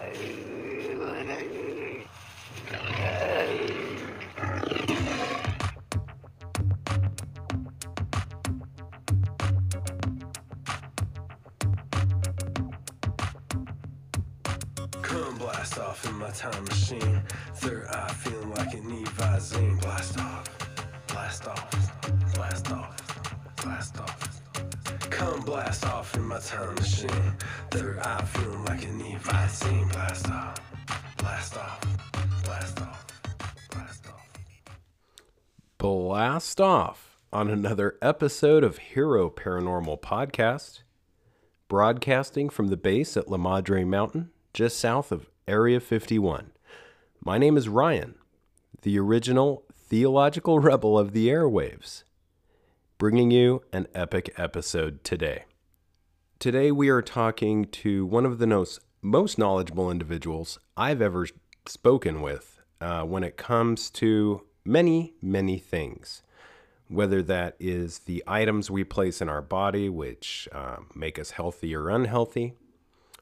Come time machine. Third eye feeling like an Evazine. Blast off, blast off, blast off, blast off. Blast off on another episode of Hero Paranormal Podcast, broadcasting from the base at La Madre Mountain, just south of Area 51. My name is Ryan, the original theological rebel of the airwaves, bringing you an epic episode today. Today, we are talking to one of the most, most knowledgeable individuals I've ever spoken with uh, when it comes to many, many things. Whether that is the items we place in our body, which uh, make us healthy or unhealthy,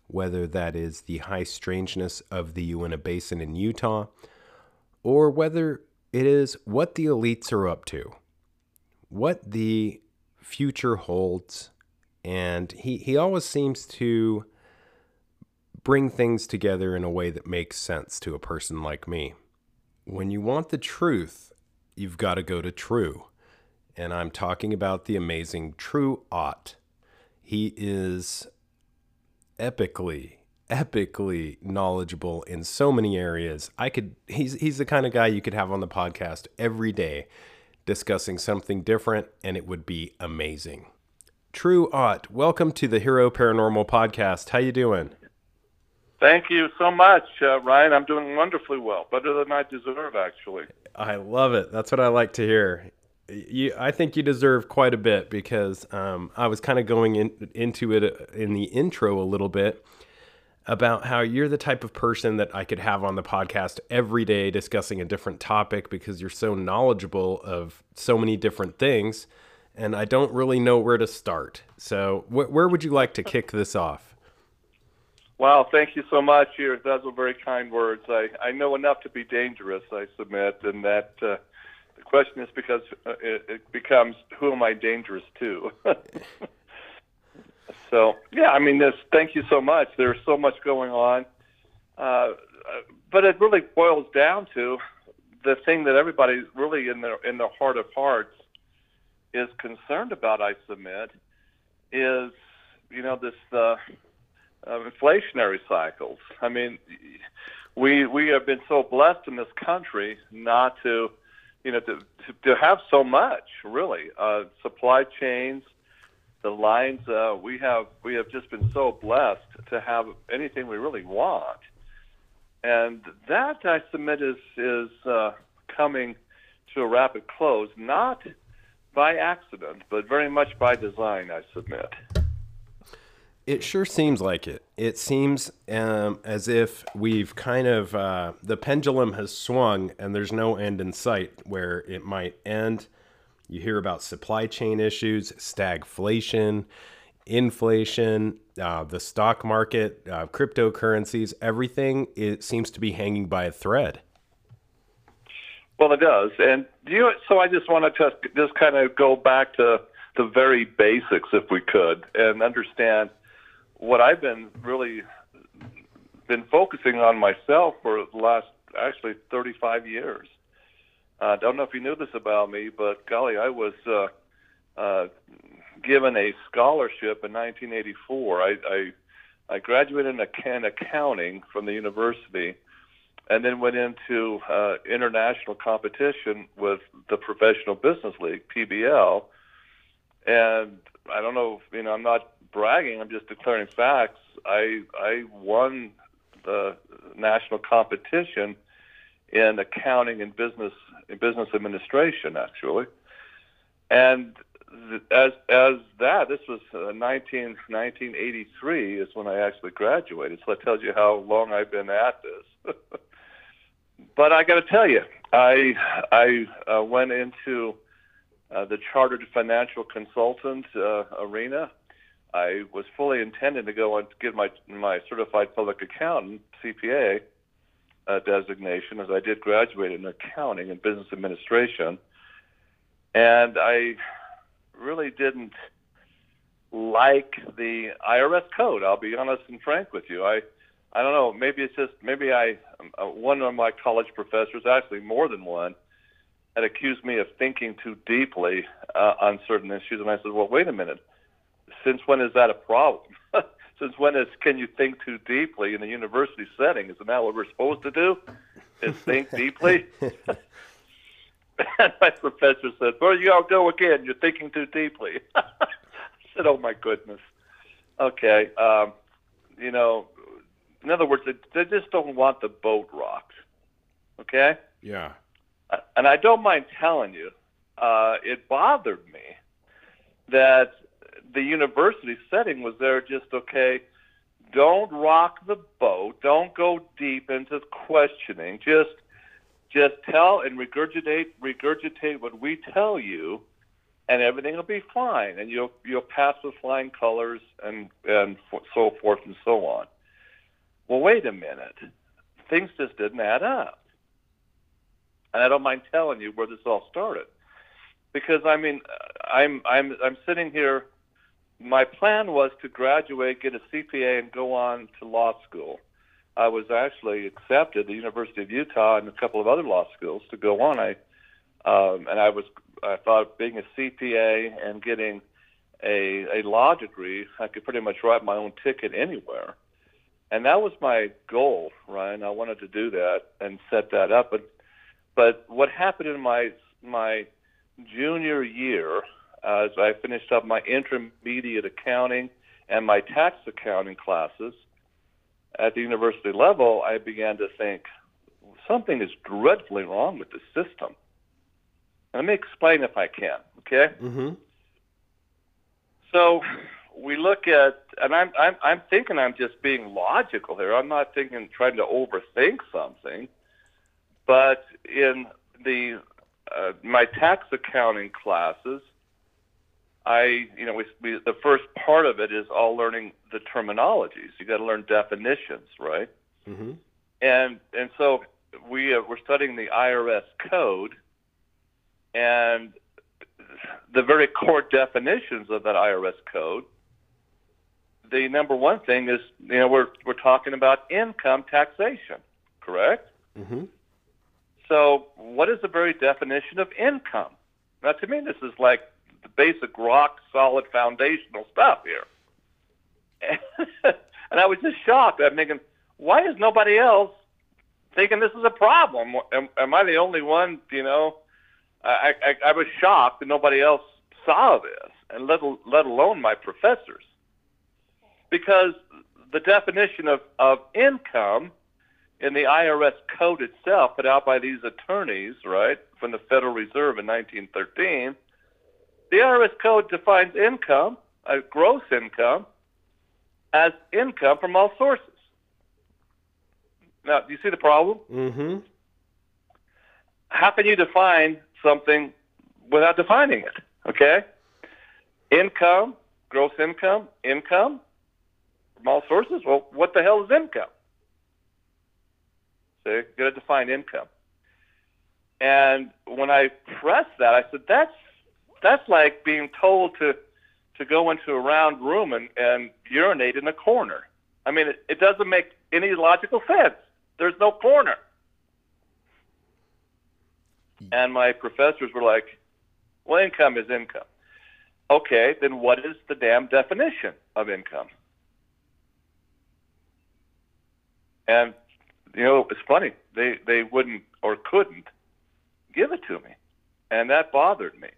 whether that is the high strangeness of the Uinta Basin in Utah, or whether it is what the elites are up to, what the future holds. And he, he always seems to bring things together in a way that makes sense to a person like me. When you want the truth, you've got to go to True. And I'm talking about the amazing True Ott. He is epically epically knowledgeable in so many areas. I could he's he's the kind of guy you could have on the podcast every day discussing something different and it would be amazing. True Ott, welcome to the Hero Paranormal Podcast. How you doing? Thank you so much, uh, Ryan. I'm doing wonderfully well, better than I deserve, actually. I love it. That's what I like to hear. You, I think you deserve quite a bit because um, I was kind of going in, into it in the intro a little bit about how you're the type of person that I could have on the podcast every day discussing a different topic because you're so knowledgeable of so many different things. And I don't really know where to start. So, wh- where would you like to kick this off? Wow, thank you so much. You're, those are very kind words. I, I know enough to be dangerous, I submit, and that uh, the question is because uh, it, it becomes who am I dangerous to? so, yeah, I mean, this. Thank you so much. There's so much going on, uh, but it really boils down to the thing that everybody really in their in their heart of hearts is concerned about. I submit is you know this. Uh, uh, inflationary cycles. I mean, we we have been so blessed in this country not to, you know, to to, to have so much. Really, uh, supply chains, the lines. Uh, we have we have just been so blessed to have anything we really want, and that I submit is is uh, coming to a rapid close, not by accident, but very much by design. I submit. It sure seems like it. It seems um, as if we've kind of, uh, the pendulum has swung and there's no end in sight where it might end. You hear about supply chain issues, stagflation, inflation, uh, the stock market, uh, cryptocurrencies, everything it seems to be hanging by a thread. Well, it does, and you. So I just wanted to just kind of go back to the very basics, if we could, and understand what I've been really been focusing on myself for the last actually 35 years. I uh, don't know if you knew this about me, but golly, I was uh, uh, given a scholarship in 1984. I, I, I graduated in accounting from the university and then went into uh, international competition with the Professional Business League, PBL. And I don't know, you know, I'm not bragging. I'm just declaring facts. I I won the national competition in accounting and business in business administration, actually. And th- as as that, this was uh, 19, 1983 is when I actually graduated. So that tells you how long I've been at this. but I got to tell you, I I uh, went into uh, the chartered financial consultant uh, arena I was fully intending to go and get my my certified public accountant CPA uh, designation, as I did graduate in accounting and business administration, and I really didn't like the IRS code. I'll be honest and frank with you. I I don't know. Maybe it's just maybe I one of my college professors, actually more than one, had accused me of thinking too deeply uh, on certain issues, and I said, well, wait a minute. Since when is that a problem? Since when is can you think too deeply in a university setting? Isn't that what we're supposed to do? Is think deeply? and my professor said, "Well, you all go again. You're thinking too deeply." I said, "Oh my goodness." Okay, um, you know, in other words, they, they just don't want the boat rocked. Okay. Yeah. And I don't mind telling you, uh, it bothered me that the university setting was there just okay. Don't rock the boat. Don't go deep into questioning. Just just tell and regurgitate regurgitate what we tell you, and everything will be fine, and you'll you'll pass with flying colors and and so forth and so on. Well, wait a minute, things just didn't add up, and I don't mind telling you where this all started, because I mean, I'm I'm I'm sitting here. My plan was to graduate, get a CPA, and go on to law school. I was actually accepted the University of Utah and a couple of other law schools to go on. I um, and I was I thought being a CPA and getting a a law degree, I could pretty much write my own ticket anywhere, and that was my goal, Ryan. I wanted to do that and set that up, but but what happened in my my junior year, uh, as I finished up my intermediate accounting and my tax accounting classes at the university level, I began to think something is dreadfully wrong with the system. Let me explain if I can. Okay. Mm-hmm. So we look at, and I'm I'm I'm thinking I'm just being logical here. I'm not thinking trying to overthink something, but in the uh, my tax accounting classes, I, you know, we, we, the first part of it is all learning the terminologies. You got to learn definitions, right? Mm-hmm. And and so we uh, we're studying the IRS code, and the very core definitions of that IRS code. The number one thing is, you know, we're we're talking about income taxation, correct? Mm-hmm. So, what is the very definition of income? Now, to me, this is like the basic rock solid foundational stuff here. and I was just shocked. I'm thinking, why is nobody else thinking this is a problem? Am, am I the only one? You know, I, I, I was shocked that nobody else saw this, and let let alone my professors, because the definition of of income in the IRS code itself, put out by these attorneys, right, from the Federal Reserve in 1913 the IRS code defines income, uh, gross income, as income from all sources. Now, do you see the problem? Mm-hmm. How can you define something without defining it? Okay? Income, gross income, income from all sources. Well, what the hell is income? So you got to define income. And when I pressed that, I said, that's that's like being told to to go into a round room and, and urinate in a corner. I mean, it, it doesn't make any logical sense. There's no corner. And my professors were like, well, income is income. Okay, then what is the damn definition of income? And, you know, it's funny. They, they wouldn't or couldn't give it to me. And that bothered me.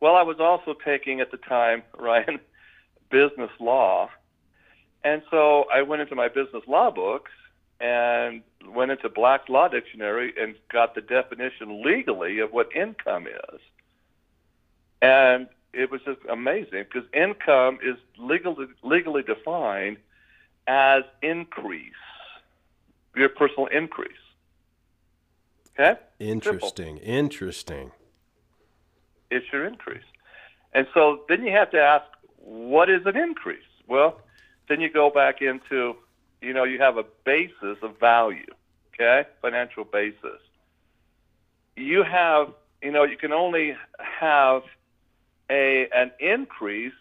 Well, I was also taking at the time, Ryan, business law. And so I went into my business law books and went into Black's Law Dictionary and got the definition legally of what income is. And it was just amazing because income is legally, legally defined as increase, your personal increase. Okay? Interesting. Simple. Interesting It's your increase. And so then you have to ask, what is an increase? Well, then you go back into, you know, you have a basis of value, okay, financial basis. You have, you know, you can only have a an increase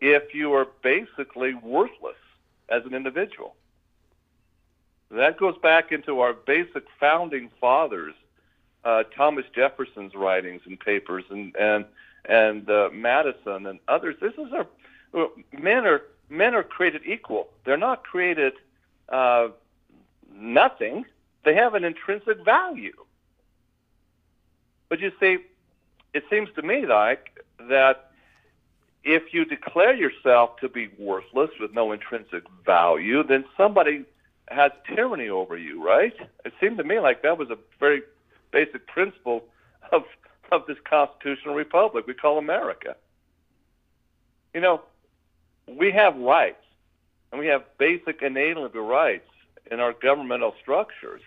if you are basically worthless as an individual. That goes back into our basic founding fathers, uh, Thomas Jefferson's writings and papers, and and and uh, Madison and others. This is our men are men are created equal. They're not created uh, nothing. They have an intrinsic value. But you see, it seems to me like that if you declare yourself to be worthless with no intrinsic value, then somebody has tyranny over you, right? It seemed to me like that was a very basic principle of of this constitutional republic we call America. You know, we have rights, and we have basic inalienable rights in our governmental structures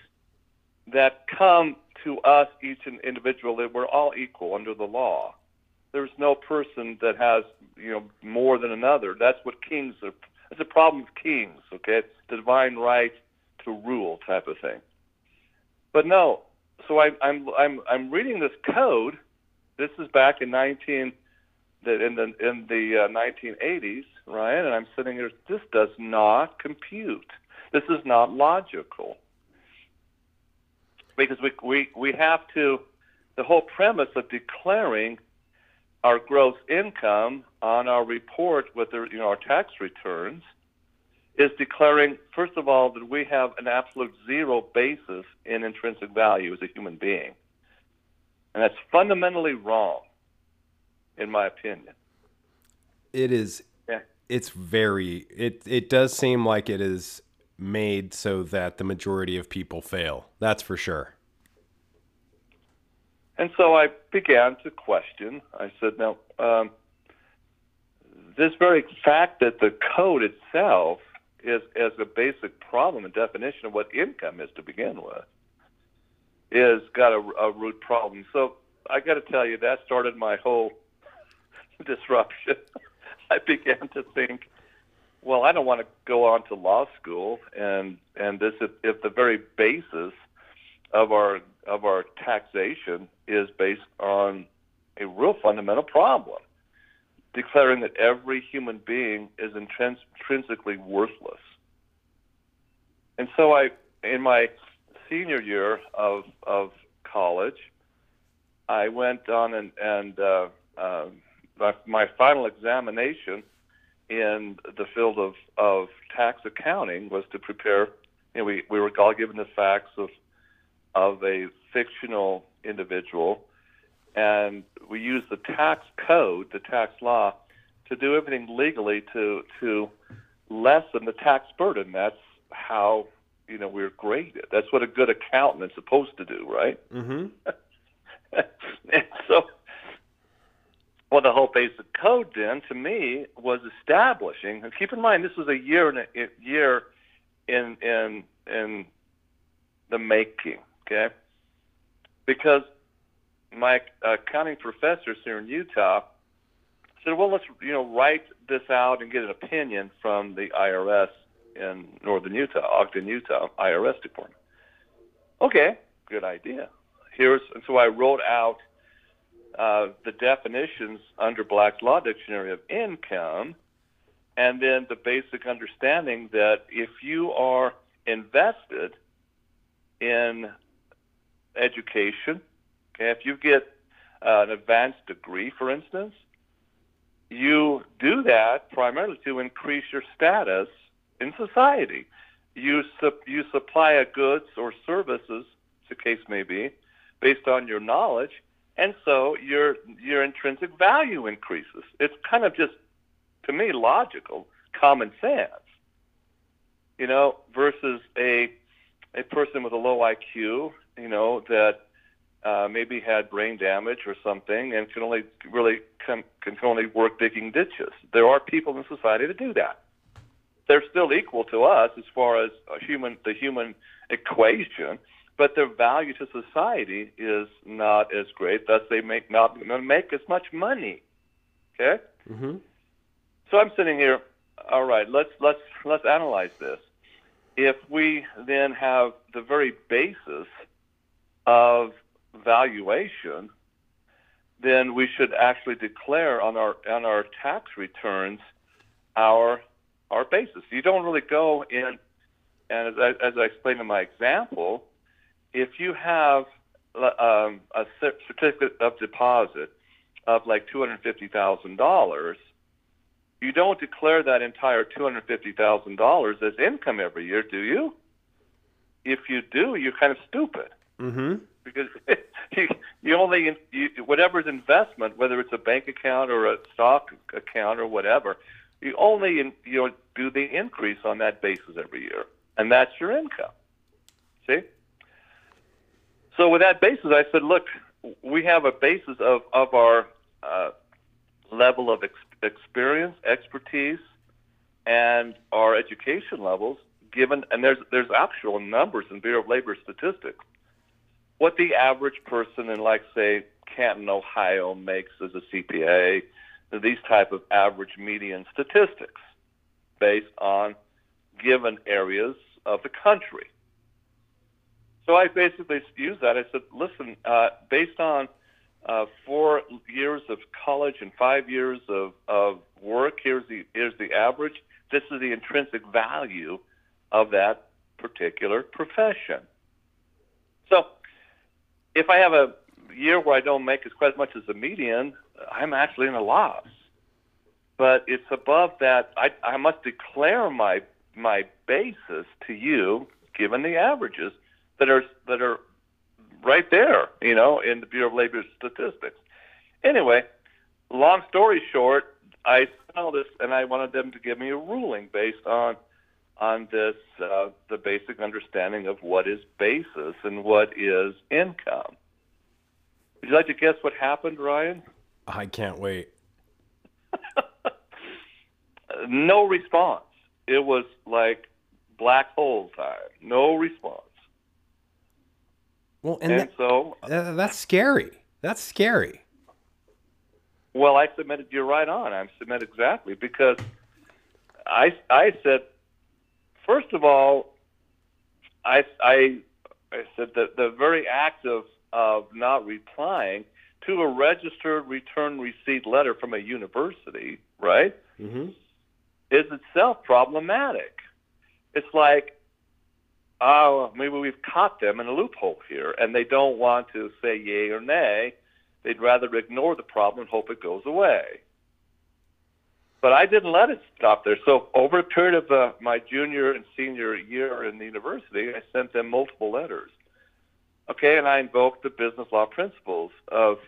that come to us, each individual, that we're all equal under the law. There's no person that has, you know, more than another. That's what kings are. It's a problem of kings, okay? It's the divine right to rule type of thing. But no, so I, I'm I'm I'm reading this code. This is back in 19 the, in the in the uh, 1980s, Ryan, and I'm sitting here. This does not compute. This is not logical because we we we have to. The whole premise of declaring our gross income on our report with the, you know our tax returns is declaring first of all that we have an absolute zero basis in intrinsic value as a human being, and that's fundamentally wrong in my opinion. It is. Yeah. It's very. It it does seem like it is made so that the majority of people fail. That's for sure. And so I began to question. I said, now, um, this very fact that the code itself is as a basic problem and definition of what income is to begin with is got a, a root problem. So I got to tell you, that started my whole disruption, I began to think, well, I don't want to go on to law school, and and this if, if the very basis of our of our taxation is based on a real fundamental problem, declaring that every human being is intrins- intrinsically worthless. And so I, in my senior year of of college, I went on and and uh, uh, my, my final examination in the field of, of tax accounting was to prepare. You know, we, we were all given the facts of of a fictional individual, and we use the tax code, the tax law, to do everything legally to to lessen the tax burden. That's how you know we're graded. That's what a good accountant is supposed to do, right? Mm-hmm. and so well, the whole basic code then, to me, was establishing. And keep in mind, this was a year in a, year in in in the making. Okay, because my accounting professors here in Utah said, "Well, let's you know write this out and get an opinion from the IRS in northern Utah, Ogden, Utah, IRS department." Okay, good idea. Here's and so I wrote out uh, the definitions under Black's Law Dictionary of income, and then the basic understanding that if you are invested in education, okay, if you get uh, an advanced degree, for instance, you do that primarily to increase your status in society. You, su- you supply a goods or services, the case may be, based on your knowledge, and so your your intrinsic value increases. It's kind of just to me logical, common sense. You know, versus a a person with a low IQ, you know, that uh, maybe had brain damage or something and can only really can, can only work digging ditches. There are people in society that do that. They're still equal to us as far as human the human equation, but their value to society is not as great. Thus, they make not make as much money. Okay. Mm-hmm. So I'm sitting here. All right, let's let's let's analyze this. If we then have the very basis of valuation, then we should actually declare on our on our tax returns our our basis. You don't really go in, and as I, as I explained in my example, if you have um, a certificate of deposit of like two hundred fifty thousand dollars, you don't declare that entire two hundred fifty thousand dollars as income every year, do you? If you do, you're kind of stupid. Mm-hmm. Because you, you only you, whatever's investment, whether it's a bank account or a stock account or whatever, you only you know do the increase on that basis every year, and that's your income. See. So with that basis, I said, look, we have a basis of of our uh, level of ex- experience, expertise, and our education levels. Given and there's there's actual numbers in Bureau of Labor statistics what the average person in, like, say, Canton, Ohio, makes as a CPA, these type of average median statistics based on given areas of the country. So I basically used that. I said, listen, uh, based on uh, four years of college and five years of, of work, here's the, here's the average. This is the intrinsic value of that particular profession. So if I have a year where I don't make as quite as much as the median, I'm actually in a loss. But it's above that. I, I must declare my my basis to you, given the averages that are that are right there, you know, in the Bureau of Labor Statistics. Anyway, long story short, I saw this and I wanted them to give me a ruling based on on this uh, the basic understanding of what is basis and what is income. Would you like to guess what happened, Ryan? I can't wait. no response. It was like black hole time. No response. Well, and, and that, so uh, that's scary. That's scary. Well, I submitted. You're right on. I submitted exactly because I I said first of all, I, I, I said that the very act of, of not replying to a registered return receipt letter from a university, right, mm-hmm. is itself problematic. It's like, oh, maybe we've caught them in a loophole here, and they don't want to say yay or nay. They'd rather ignore the problem and hope it goes away. But I didn't let it stop there. So over a period of uh, my junior and senior year in the university, I sent them multiple letters. Okay, and I invoked the business law principles of,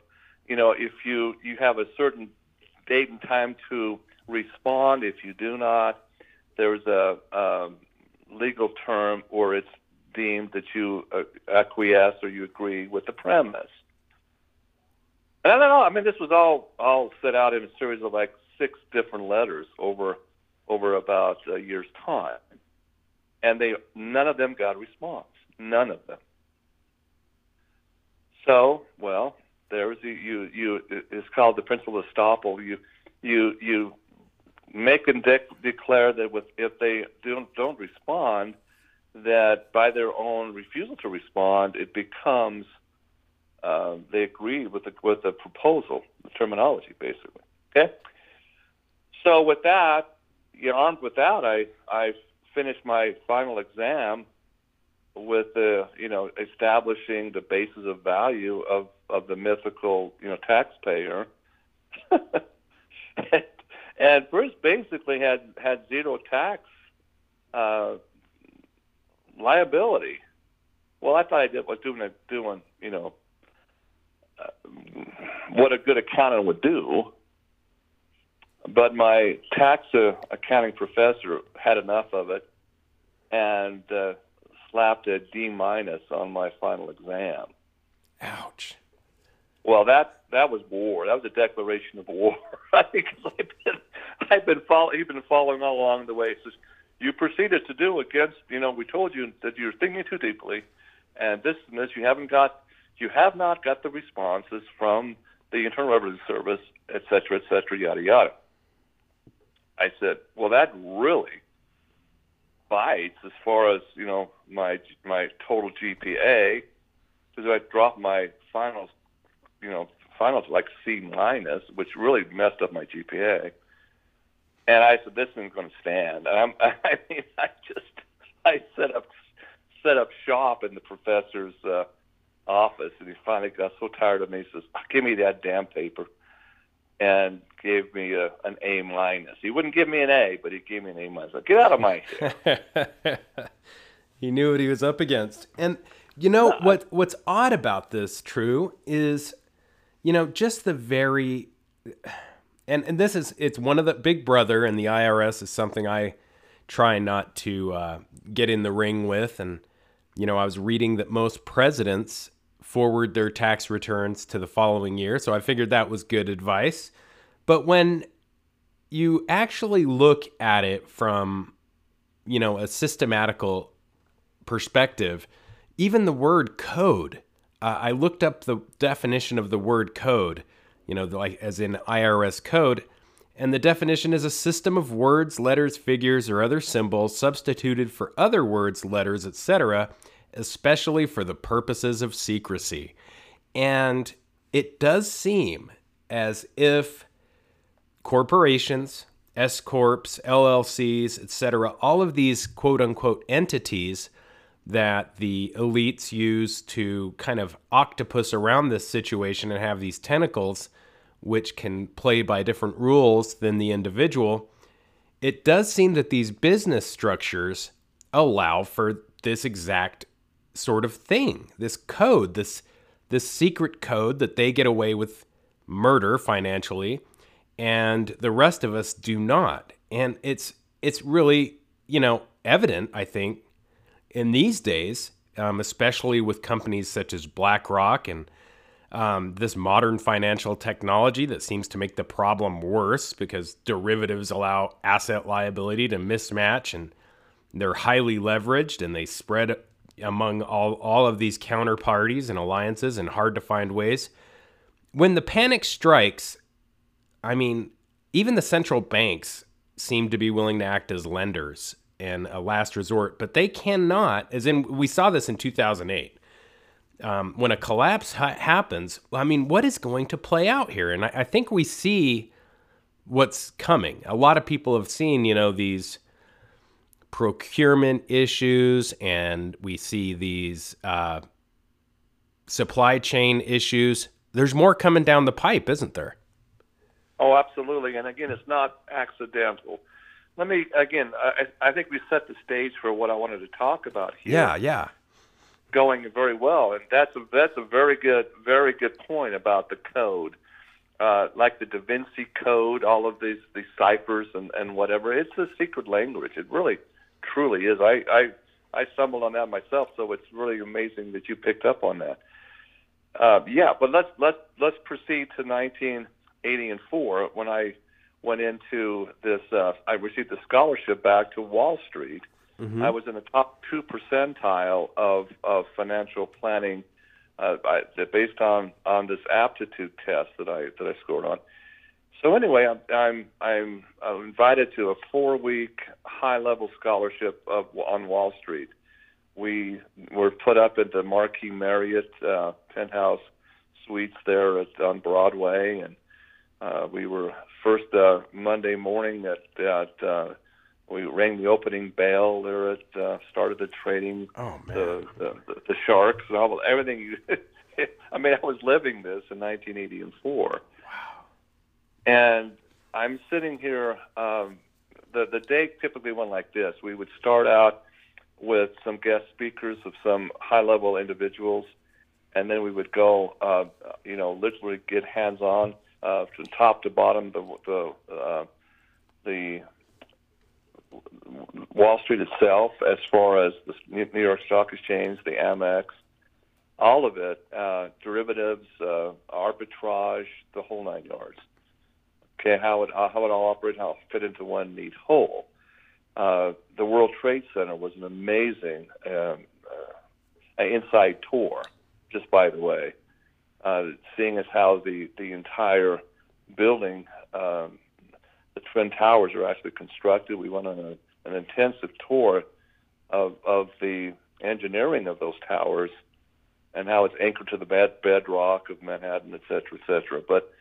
you know, if you you have a certain date and time to respond. If you do not, there's a um, legal term or it's deemed that you uh, acquiesce or you agree with the premise. And I don't know. I mean, this was all all set out in a series of like six different letters over over about a year's time, and they none of them got a response. None of them. So, well, there's you you, it's called the principle of estoppel. You you you make and de- declare that with if they don't don't respond, that by their own refusal to respond, it becomes uh, they agree with the with the proposal, the terminology, basically. Okay. So with that, you know, armed with that, I I finished my final exam with the you know establishing the basis of value of of the mythical you know taxpayer. and, Bruce basically had had zero tax uh, liability. Well, I thought I did was doing doing you know uh, what a good accountant would do but my tax uh, accounting professor had enough of it and uh, slapped a D minus on my final exam. Ouch. Well, that that was war. That was a declaration of war. I think I've been I've been follow, you've been following all along the way. So you proceeded to do against you know we told you that you're thinking too deeply, and this and this you haven't got you have not got the responses from the Internal Revenue Service, et cetera, et cetera, yada yada. I said, well, that really bites as far as you know my my total GPA because I dropped my finals, you know, finals like C minus, which really messed up my GPA. And I said, this isn't going to stand. And I'm, I mean, I just, I set up, set up shop in the professor's uh, office, and he finally got so tired of me. He says, "Give me that damn paper," and gave me a, an A minus. He wouldn't give me an A, but he gave me an A minus. Like, Get out of my head. he knew what he was up against, and you know what? What's odd about this, True, is you know just the very and and this is it's one of the Big Brother and the IRS is something I try not to uh, get in the ring with, and you know I was reading that most presidents forward their tax returns to the following year, so I figured that was good advice. But when you actually look at it from you know a systematical perspective even the word code. Uh, I looked up the definition of the word code, you know, like as in IRS code, and the definition is a system of words, letters, figures, or other symbols substituted for other words, letters, etc., especially for the purposes of secrecy. And it does seem as if corporations, S corps, LLCs, etc., all of these quote unquote entities that the elites use to kind of octopus around this situation and have these tentacles which can play by different rules than the individual, it does seem that these business structures allow for this exact sort of thing. This code, this this secret code that they get away with murder financially and the rest of us do not. And it's it's really, you know, evident, I think, in these days, um, especially with companies such as BlackRock and um, this modern financial technology that seems to make the problem worse because derivatives allow asset liability to mismatch and they're highly leveraged and they spread among all, all of these counterparties and alliances in hard to find ways. When the panic strikes, I mean, even the central banks seem to be willing to act as lenders and a last resort, but they cannot, as in, we saw this in 2008. Um, when a collapse ha- happens, I mean, what is going to play out here? And I, I, think we see what's coming. A lot of people have seen, you know, these procurement issues, and we see these uh, supply chain issues. There's more coming down the pipe, isn't there? Oh, absolutely. And again, it's not accidental let me again. I, I think we set the stage for what I wanted to talk about here. Yeah, yeah. Going very well, and that's a that's a very good very good point about the code, uh, like the Da Vinci Code, all of these these ciphers and and whatever. It's a secret language. It really, truly is. I I I stumbled on that myself, so it's really amazing that you picked up on that. Uh, yeah, but let's let's let's proceed to 1980 and four when I went into this. Uh, I received a scholarship back to Wall Street. Mm-hmm. I was in the top two percentile of of financial planning, uh, I, based on on this aptitude test that I that I scored on. So anyway, I'm I'm I'm, invited to a four week high level scholarship of, on Wall Street. We were put up at the Marquis Marriott uh, penthouse suites there at, on Broadway, and uh, we were first uh, Monday morning at at uh, we rang the opening bell there at uh, started the trading oh, the, the, the the sharks and all everything you I mean I was living this in 1984 wow and I'm sitting here um, the the day typically went like this we would start out with some guest speakers of some high level individuals and then we would go uh, you know literally get hands on uh, from top to bottom, the the uh, the Wall Street itself, as far as the New York Stock Exchange, the Amex, all of it, uh, derivatives, uh, arbitrage, the whole nine yards. Okay, how it how it all operates, how it fit into one neat whole. Uh, the World Trade Center was an amazing um, uh, inside tour, just by the way uh, seeing as how the the entire building um, the twin towers are actually constructed. We went on a, an intensive tour of of the engineering of those towers and how it's anchored to the bed, bedrock of Manhattan, et cetera, et cetera. But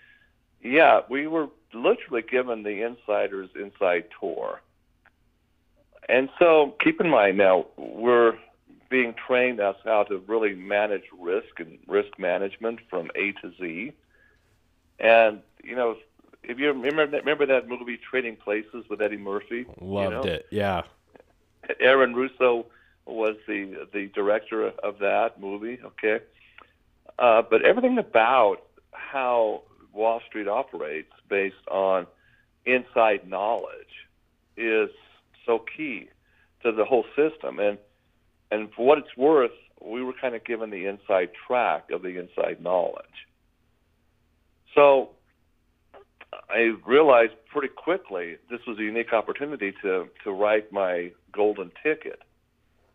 yeah, we were literally given the insider's inside tour. And so keep in mind now, we're being trained as how to really manage risk and risk management from A to Z. And, you know, if you remember, remember that movie Trading Places with Eddie Murphy? Loved you know? it. Yeah. Aaron Russo was the the director of that movie. Okay, uh, but everything about how Wall Street operates based on inside knowledge is so key to the whole system. And and for what it's worth, we were kind of given the inside track of the inside knowledge. So I realized pretty quickly this was a unique opportunity to to write my golden ticket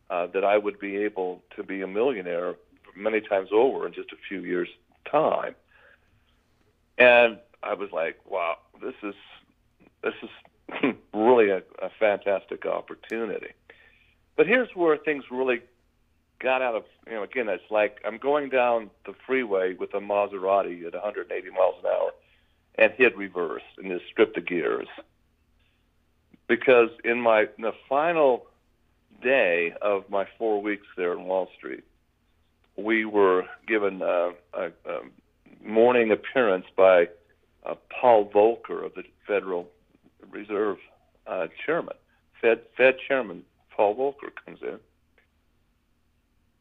uh, that I would be able to be a millionaire many times over in just a few years' time. And I was like, wow, this is this is really a, a fantastic opportunity. But here's where things really got out of you know again it's like I'm going down the freeway with a Maserati at 180 miles an hour and hit reverse and just strip the gears because in my in the final day of my four weeks there in Wall Street, we were given a, a, a morning appearance by uh, Paul Volcker of the Federal Reserve uh, Chairman. Fed Fed Chairman Paul Volcker comes in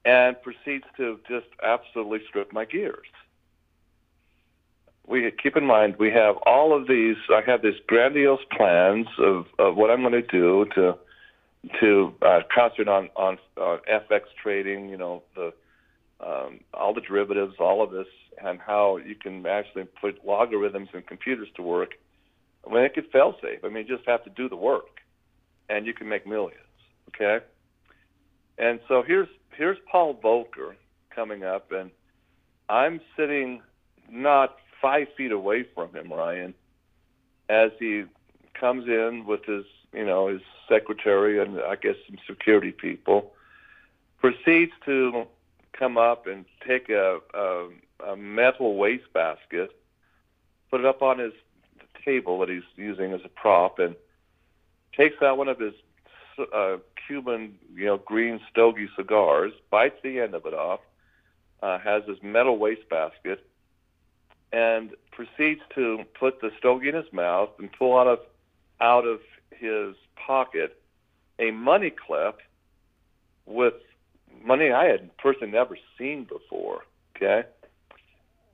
and proceeds to just absolutely strip my gears. We keep in mind we have all of these. I have these grandiose plans of, of what I'm going to do to to uh, concentrate on on uh, FX trading. You know the um, all the derivatives, all of this, and how you can actually put logarithms and computers to work. I mean, it could fail safe, I mean, you just have to do the work, and you can make millions. Okay, and so here's here's Paul Volcker coming up, and I'm sitting not five feet away from him, Ryan, as he comes in with his you know his secretary and I guess some security people, proceeds to come up and take a, a, a metal wastebasket, put it up on his table that he's using as a prop, and takes out one of his uh, Cuban, you know, green stogie cigars, bites the end of it off, uh, has his metal wastebasket, and proceeds to put the stogie in his mouth and pull out of out of his pocket a money clip with money I had personally never seen before. Okay,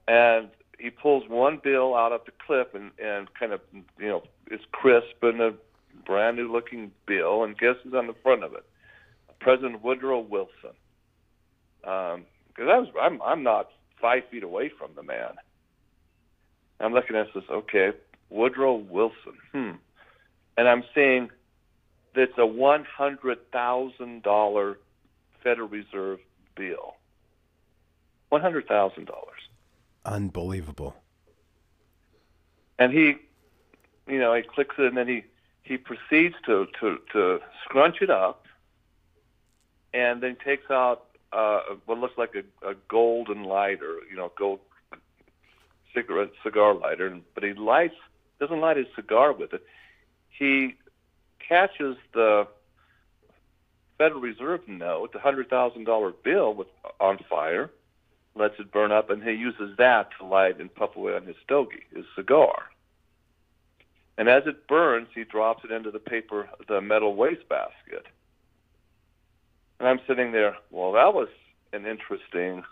and he pulls one bill out of the clip and and kind of you know it's crisp and a brand new looking bill, and guess who's on the front of it? President Woodrow Wilson. Because um, I was I'm I'm not five feet away from the man. I'm looking at this. Okay, Woodrow Wilson. Hmm. And I'm seeing that's a one hundred thousand dollar Federal Reserve bill. One hundred thousand dollars. Unbelievable. And he, you know, he clicks it, and then he he proceeds to to to scrunch it up, and then takes out uh, what looks like a, a golden lighter, you know, gold cigarette cigar lighter, but he lights doesn't light his cigar with it. He catches the Federal Reserve note, the hundred thousand dollar bill, with on fire, lets it burn up, and he uses that to light and puff away on his stogie, his cigar. And as it burns, he drops it into the paper, the metal wastebasket. And I'm sitting there. Well, that was an interesting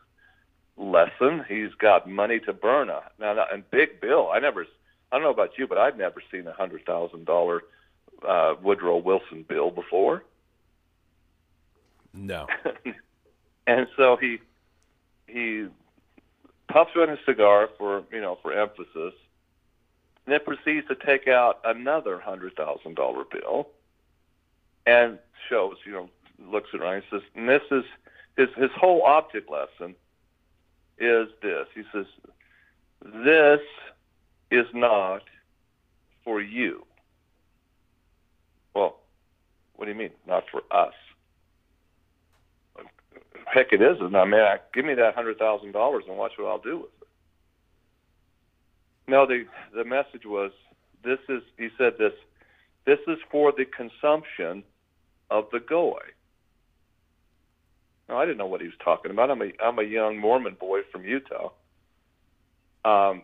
lesson. He's got money to burn. Now, and big bill. I never. I don't know about you, but I've never seen a hundred thousand dollar uh, Woodrow Wilson bill before. No. and so he he puffs on his cigar for you know for emphasis, and then proceeds to take out another hundred thousand dollar bill, and shows you know looks around. He says, and this is his his whole object lesson is this. He says, this is not for you. Well, what do you mean? Not for us. Heck, it isn't. I mean, I, give me that hundred thousand dollars and watch what I'll do with it. No, the the message was this is. He said this. This is for the consumption of the goy. Now, I didn't know what he was talking about. I'm a I'm a young Mormon boy from Utah. Um,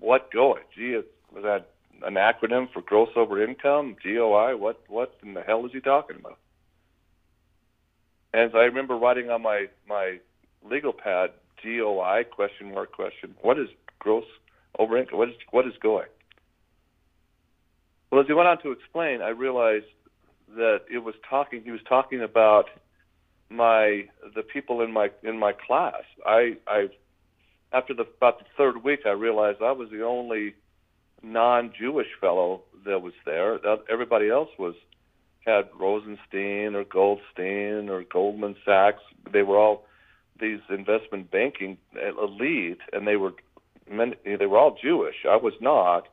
what goy? Gee, was that an acronym for gross over income? GOI? What what in the hell is he talking about? And I remember writing on my my legal pad GOI question mark question. What is gross over income? What is what is GOI? Well, as he went on to explain, I realized that it was talking. He was talking about my the people in my in my class. I I after the about the third week, I realized I was the only non-Jewish fellow that was there. Everybody else was had Rosenstein or Goldstein or Goldman Sachs. They were all these investment banking elite, and they were many, they were all Jewish. I was not,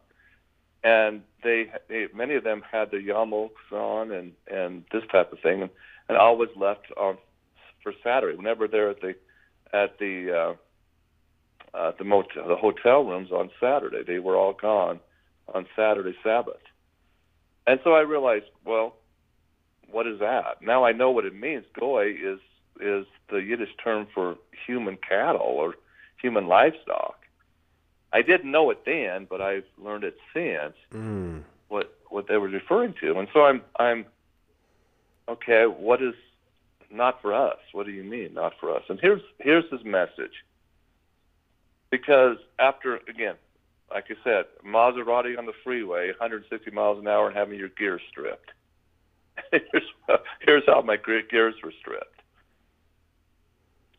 and they, they many of them had the yarmulkes on and and this type of thing, and, and I was left on for Saturday. Whenever they're at the at the uh, uh, the motel, the hotel rooms on Saturday, they were all gone on Saturday Sabbath, and so I realized, well, what is that? Now I know what it means. Goy is is the Yiddish term for human cattle or human livestock. I didn't know it then, but I've learned it since Mm. what what they were referring to. And so I'm I'm okay. What is not for us? What do you mean not for us? And here's here's his message. Because after again, like I said, Maserati on the freeway, 160 miles an hour, and having your gears stripped. here's, here's how my gears were stripped.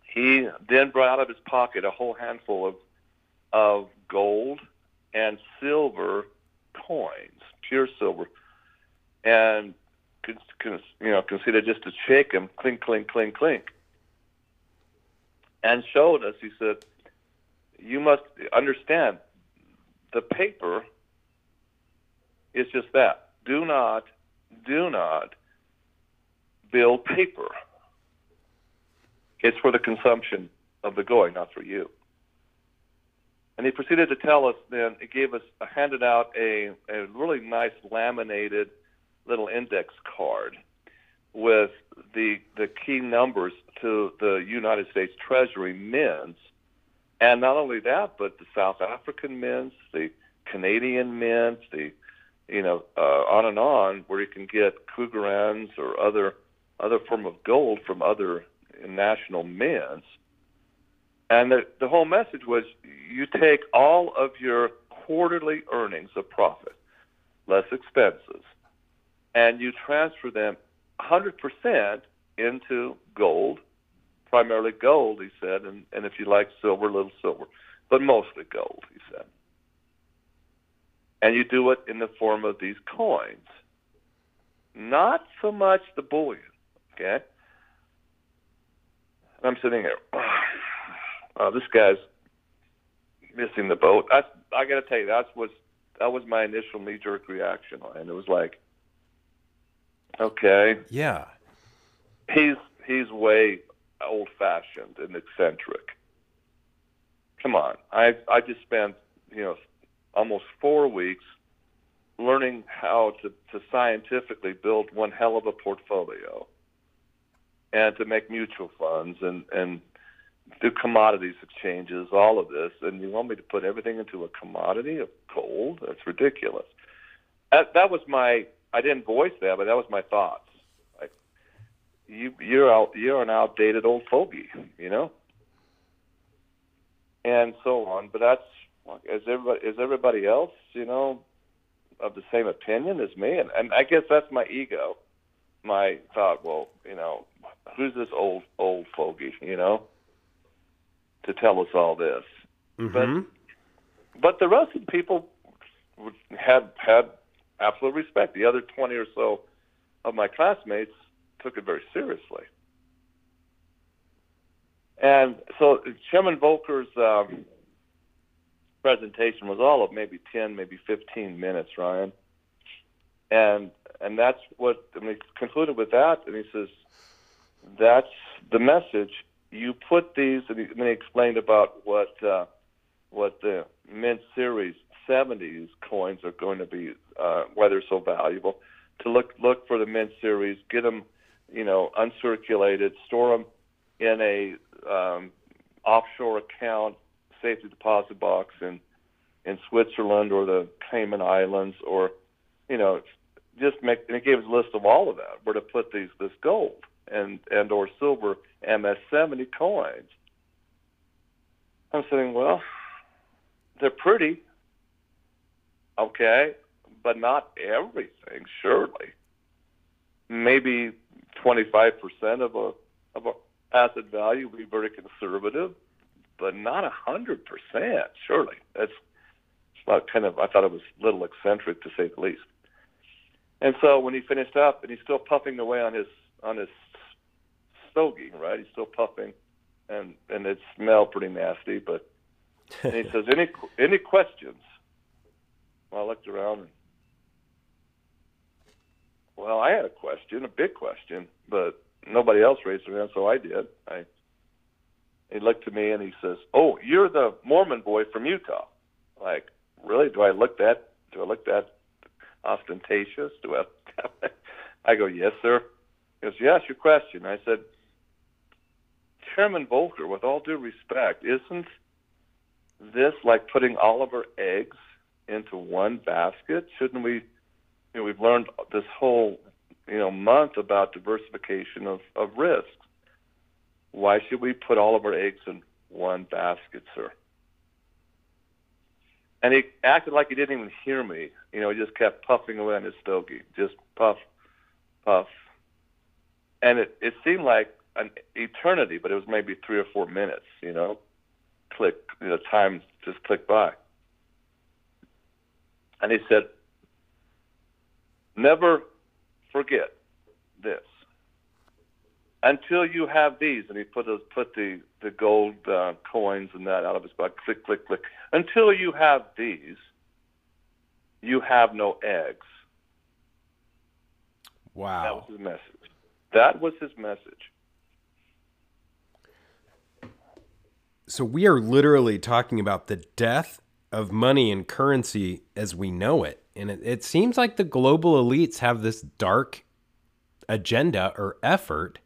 He then brought out of his pocket a whole handful of of gold and silver coins, pure silver, and you know considered just to shake them, clink, clink, clink, clink, and showed us. He said, "You must understand, the paper is just that. Do not, do not build paper. It's for the consumption of the going, not for you." And he proceeded to tell us then, he gave us, uh, handed out a, a really nice laminated little index card with the, the key numbers to the United States Treasury mints. And not only that, but the South African mints, the Canadian mints, the, you know, uh, on and on, where you can get Krugerrands or other, other form of gold from other national mints. And the, the whole message was you take all of your quarterly earnings of profit, less expenses, and you transfer them 100% into gold, primarily gold, he said, and, and if you like silver, a little silver, but mostly gold, he said. And you do it in the form of these coins, not so much the bullion, okay? I'm sitting here. uh, this guy's missing the boat. I I got to tell you, that was that was my initial knee jerk reaction, and it was like, okay, Yeah. he's he's way old fashioned and eccentric. Come on, I I just spent you know almost four weeks learning how to to scientifically build one hell of a portfolio and to make mutual funds and and do commodities exchanges, all of this, and you want me to put everything into a commodity of gold? That's ridiculous. That, that was my. I didn't voice that, but that was my thoughts. Like, you, you're out. You're an outdated old fogey, you know. And so on, but that's is everybody is everybody else, you know, of the same opinion as me, and, and I guess that's my ego. My thought, well, you know, who's this old old fogey, you know? to tell us all this. Mm-hmm. But the rest of the people had had absolute respect. The other twenty or so of my classmates took it very seriously. And so Chairman Volcker's um, presentation was all of maybe ten, maybe fifteen minutes, Ryan. And and that's what I mean. He concluded with that, and he says, "That's the message. You put these." And, he, he explained about what uh, what the Mint Series 70s coins are going to be, uh, why they're so valuable. To look look for the Mint Series, get them, you know, uncirculated, store them in a um, offshore account, safety deposit box in in Switzerland or the Cayman Islands, or you know, just make. And it gave us a list of all of that where to put these this gold and and or silver MS70 coins. I'm saying, well, they're pretty, okay, but not everything. Surely, maybe 25% of a of a asset value would be very conservative, but not a hundred percent. Surely, that's it's not kind of. I thought it was a little eccentric to say the least. And so when he finished up, and he's still puffing away on his on his stogie, right? He's still puffing, and and it smelled pretty nasty. But and he says, "Any any questions?" Well, I looked around and well, I had a question, a big question, but nobody else raised their hand, so I did. I he looked at me and he says, "Oh, you're the Mormon boy from Utah." Like, really? Do I look that? Do I look that ostentatious? Do I? I go, "Yes, sir." He goes, "Yes, your question." I said, "Chairman Volcker, with all due respect, isn't this like putting all of our eggs into one basket? Shouldn't we?" You know, we've learned this whole you know month about diversification of, of risks. Why should we put all of our eggs in one basket, sir? And he acted like he didn't even hear me. You know, he just kept puffing away on his stogie, just puff, puff. And it, it seemed like an eternity, but it was maybe three or four minutes, you know. Click, you know, time just clicked by. And he said, Never forget this. Until you have these, and he put those, put the the gold uh, coins and that out of his pocket. Click, click, click. Until you have these, you have no eggs. Wow. That was his message. That was his message. So we are literally talking about the death of money and currency as we know it. And it, it seems like the global elites have this dark agenda or effort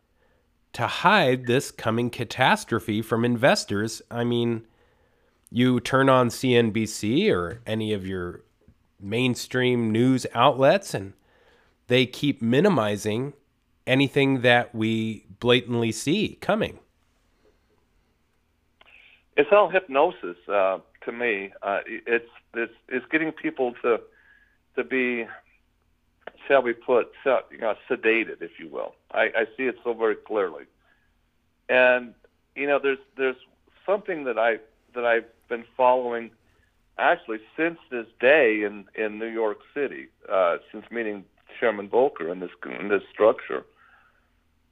to hide this coming catastrophe from investors. I mean, you turn on CNBC or any of your mainstream news outlets, and they keep minimizing anything that we blatantly see coming. It's all hypnosis uh, to me. Uh, it's, it's it's getting people to to be, shall we put, you know, sedated, if you will. I, I see it so very clearly. And you know, there's there's something that I that I've been following actually since this day in in New York City, uh, since meeting Chairman Volcker in this in this structure.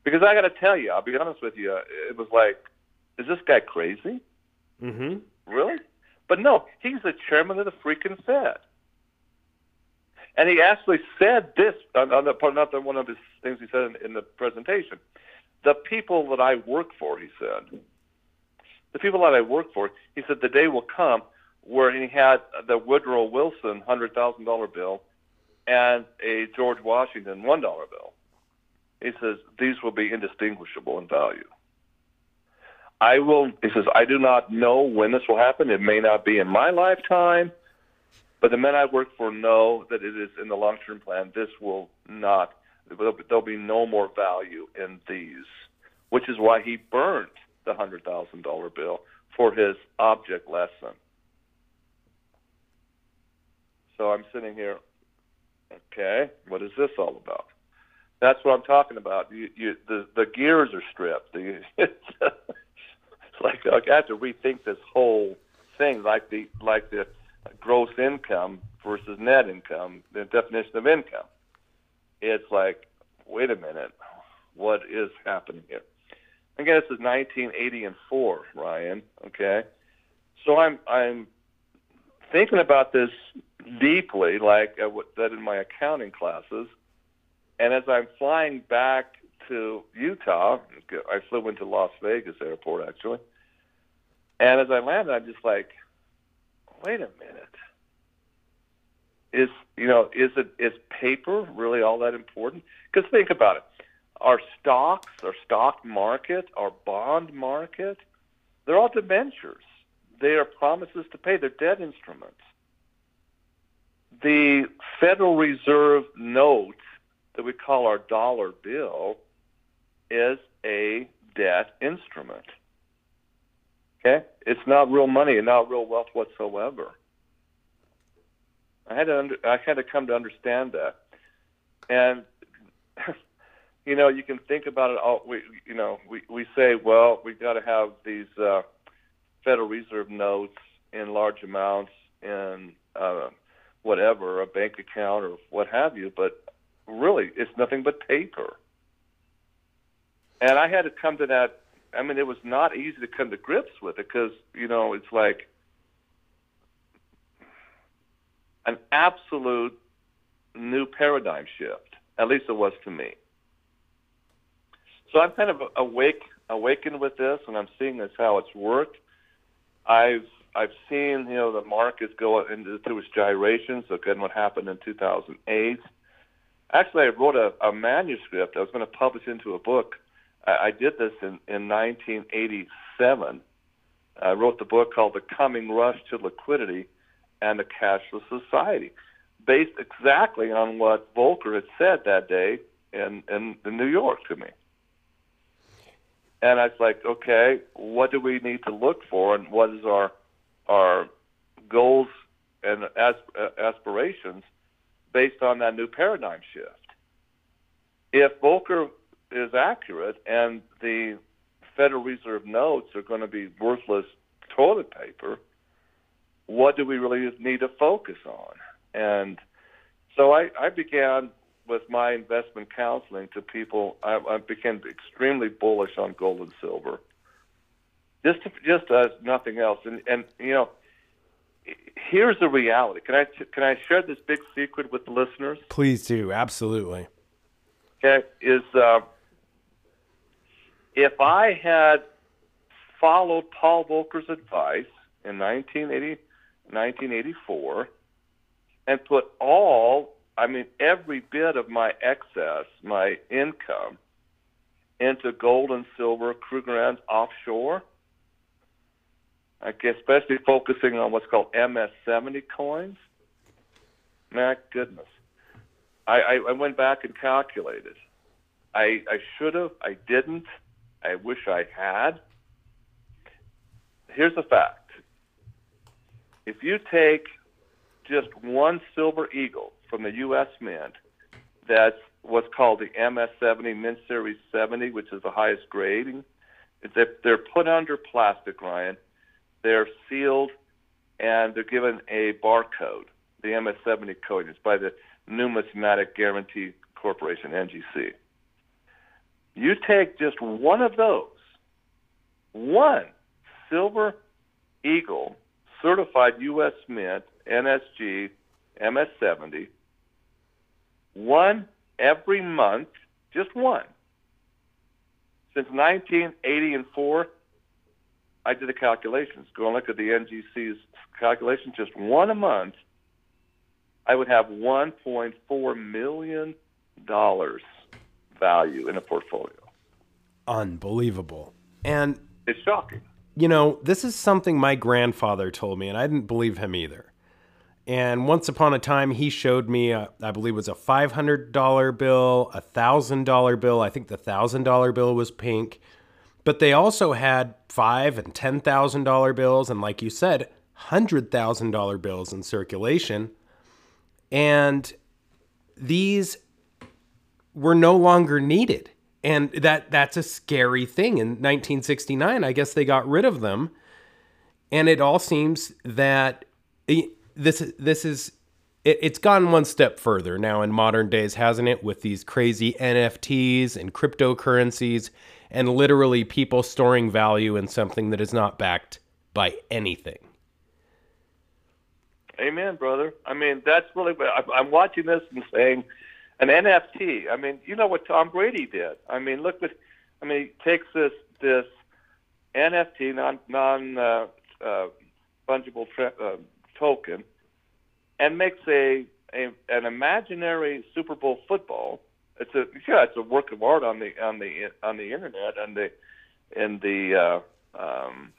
Because I got to tell you, I'll be honest with you, it was like, is this guy crazy? Mm-hmm. Really? But no, he's the chairman of the freaking Fed. And he actually said this on, on the part, not the, one of his things he said in, in the presentation. The people that I work for, he said, the people that I work for, he said, the day will come where he had the Woodrow Wilson hundred thousand dollar bill and a George Washington one dollar bill. He says these will be indistinguishable in value. I will. He says I do not know when this will happen. It may not be in my lifetime. But the men I work for know that it is in the long-term plan. This will not. There'll be no more value in these, which is why he burned the hundred thousand dollar bill for his object lesson. So I'm sitting here. Okay, what is this all about? That's what I'm talking about. You, you, the the gears are stripped. The, it's, it's like I have to rethink this whole thing, like the like the gross income versus net income, the definition of income. It's like, wait a minute, what is happening here? Again, this is 1980 and four, Ryan. Okay, so I'm I'm thinking about this deeply, like uh, that in my accounting classes, And as I'm flying back to Utah, I flew into Las Vegas airport actually. And as I landed, I'm just like, wait a minute. Is you know is it is paper really all that important? Because think about it, our stocks, our stock market, our bond market, they're all debentures. They are promises to pay. They're debt instruments. The Federal Reserve note that we call our dollar bill is a debt instrument. Okay, it's not real money and not real wealth whatsoever. I had to under, I had to come to understand that, and you know you can think about it all. We you know we we say well we've got to have these uh, Federal Reserve notes in large amounts in uh, whatever a bank account or what have you, but really it's nothing but paper. And I had to come to that. I mean, it was not easy to come to grips with it because you know it's like an absolute new paradigm shift. At least it was to me. So I'm kind of awake, awakened with this, and I'm seeing this how it's worked. I've I've seen you know the markets go into through its gyrations. Again, what happened in 2008. Actually, I wrote a, a manuscript. I was going to publish into a book. I, did this in in 1987. I wrote the book called The Coming Rush to Liquidity and the cashless society, based exactly on what Volcker had said that day in, in, in New York to me. And I was like, okay, what do we need to look for, and what is our our goals and uh, aspirations based on that new paradigm shift? If Volcker is accurate and the Federal Reserve notes are going to be worthless toilet paper, what do we really need to focus on? And so I, I began with my investment counseling to people. I, I became extremely bullish on gold and silver, just to, just as nothing else. And and you know, here's the reality. Can I can I share this big secret with the listeners? Please do. Absolutely. Okay. Is uh, if I had followed Paul Volcker's advice in 1980 1984 and put all, I mean, every bit of my excess, my income, into gold and silver, Krugerrands offshore. Especially focusing on what's called MS70 coins. My goodness. I, I, I went back and calculated. I, I should have. I didn't. I wish I had. Here's the fact if you take just one silver eagle from the U.S. Mint, that's what's called the MS70 Mint Series 70, which is the highest grading. If they're put under plastic, Ryan, they're sealed and they're given a barcode, the MS70 code. It's by the Numismatic Guarantee Corporation, NGC. You take just one of those, one silver eagle certified U.S. Mint, NSG, MS70, one every month, just one. Since 1980 and 4, I did the calculations. Go and look at the NGC's calculations, just one a month, I would have $1.4 million value in a portfolio. Unbelievable. And it's shocking you know, this is something my grandfather told me, and I didn't believe him either. And once upon a time, he showed me, a, I believe it was a $500 bill, a $1,000 bill. I think the $1,000 bill was pink. But they also had five and $10,000 bills, and like you said, $100,000 bills in circulation. And these were no longer needed. And that that's a scary thing. In 1969 i guess they got rid of them. And it all seems that this this is it, it's gone one step further now in modern days hasn't it with these crazy nfts and cryptocurrencies and literally people storing value in something that is not backed by anything. Amen brother. I mean that's really i'm watching this and saying an NFT. I mean, you know what Tom Brady did. I mean, look what I mean. He takes this this NFT non non uh, uh, fungible tra- uh, token and makes a, a an imaginary Super Bowl football. It's a yeah, it's a work of art on the on the on the internet and the in the uh, um,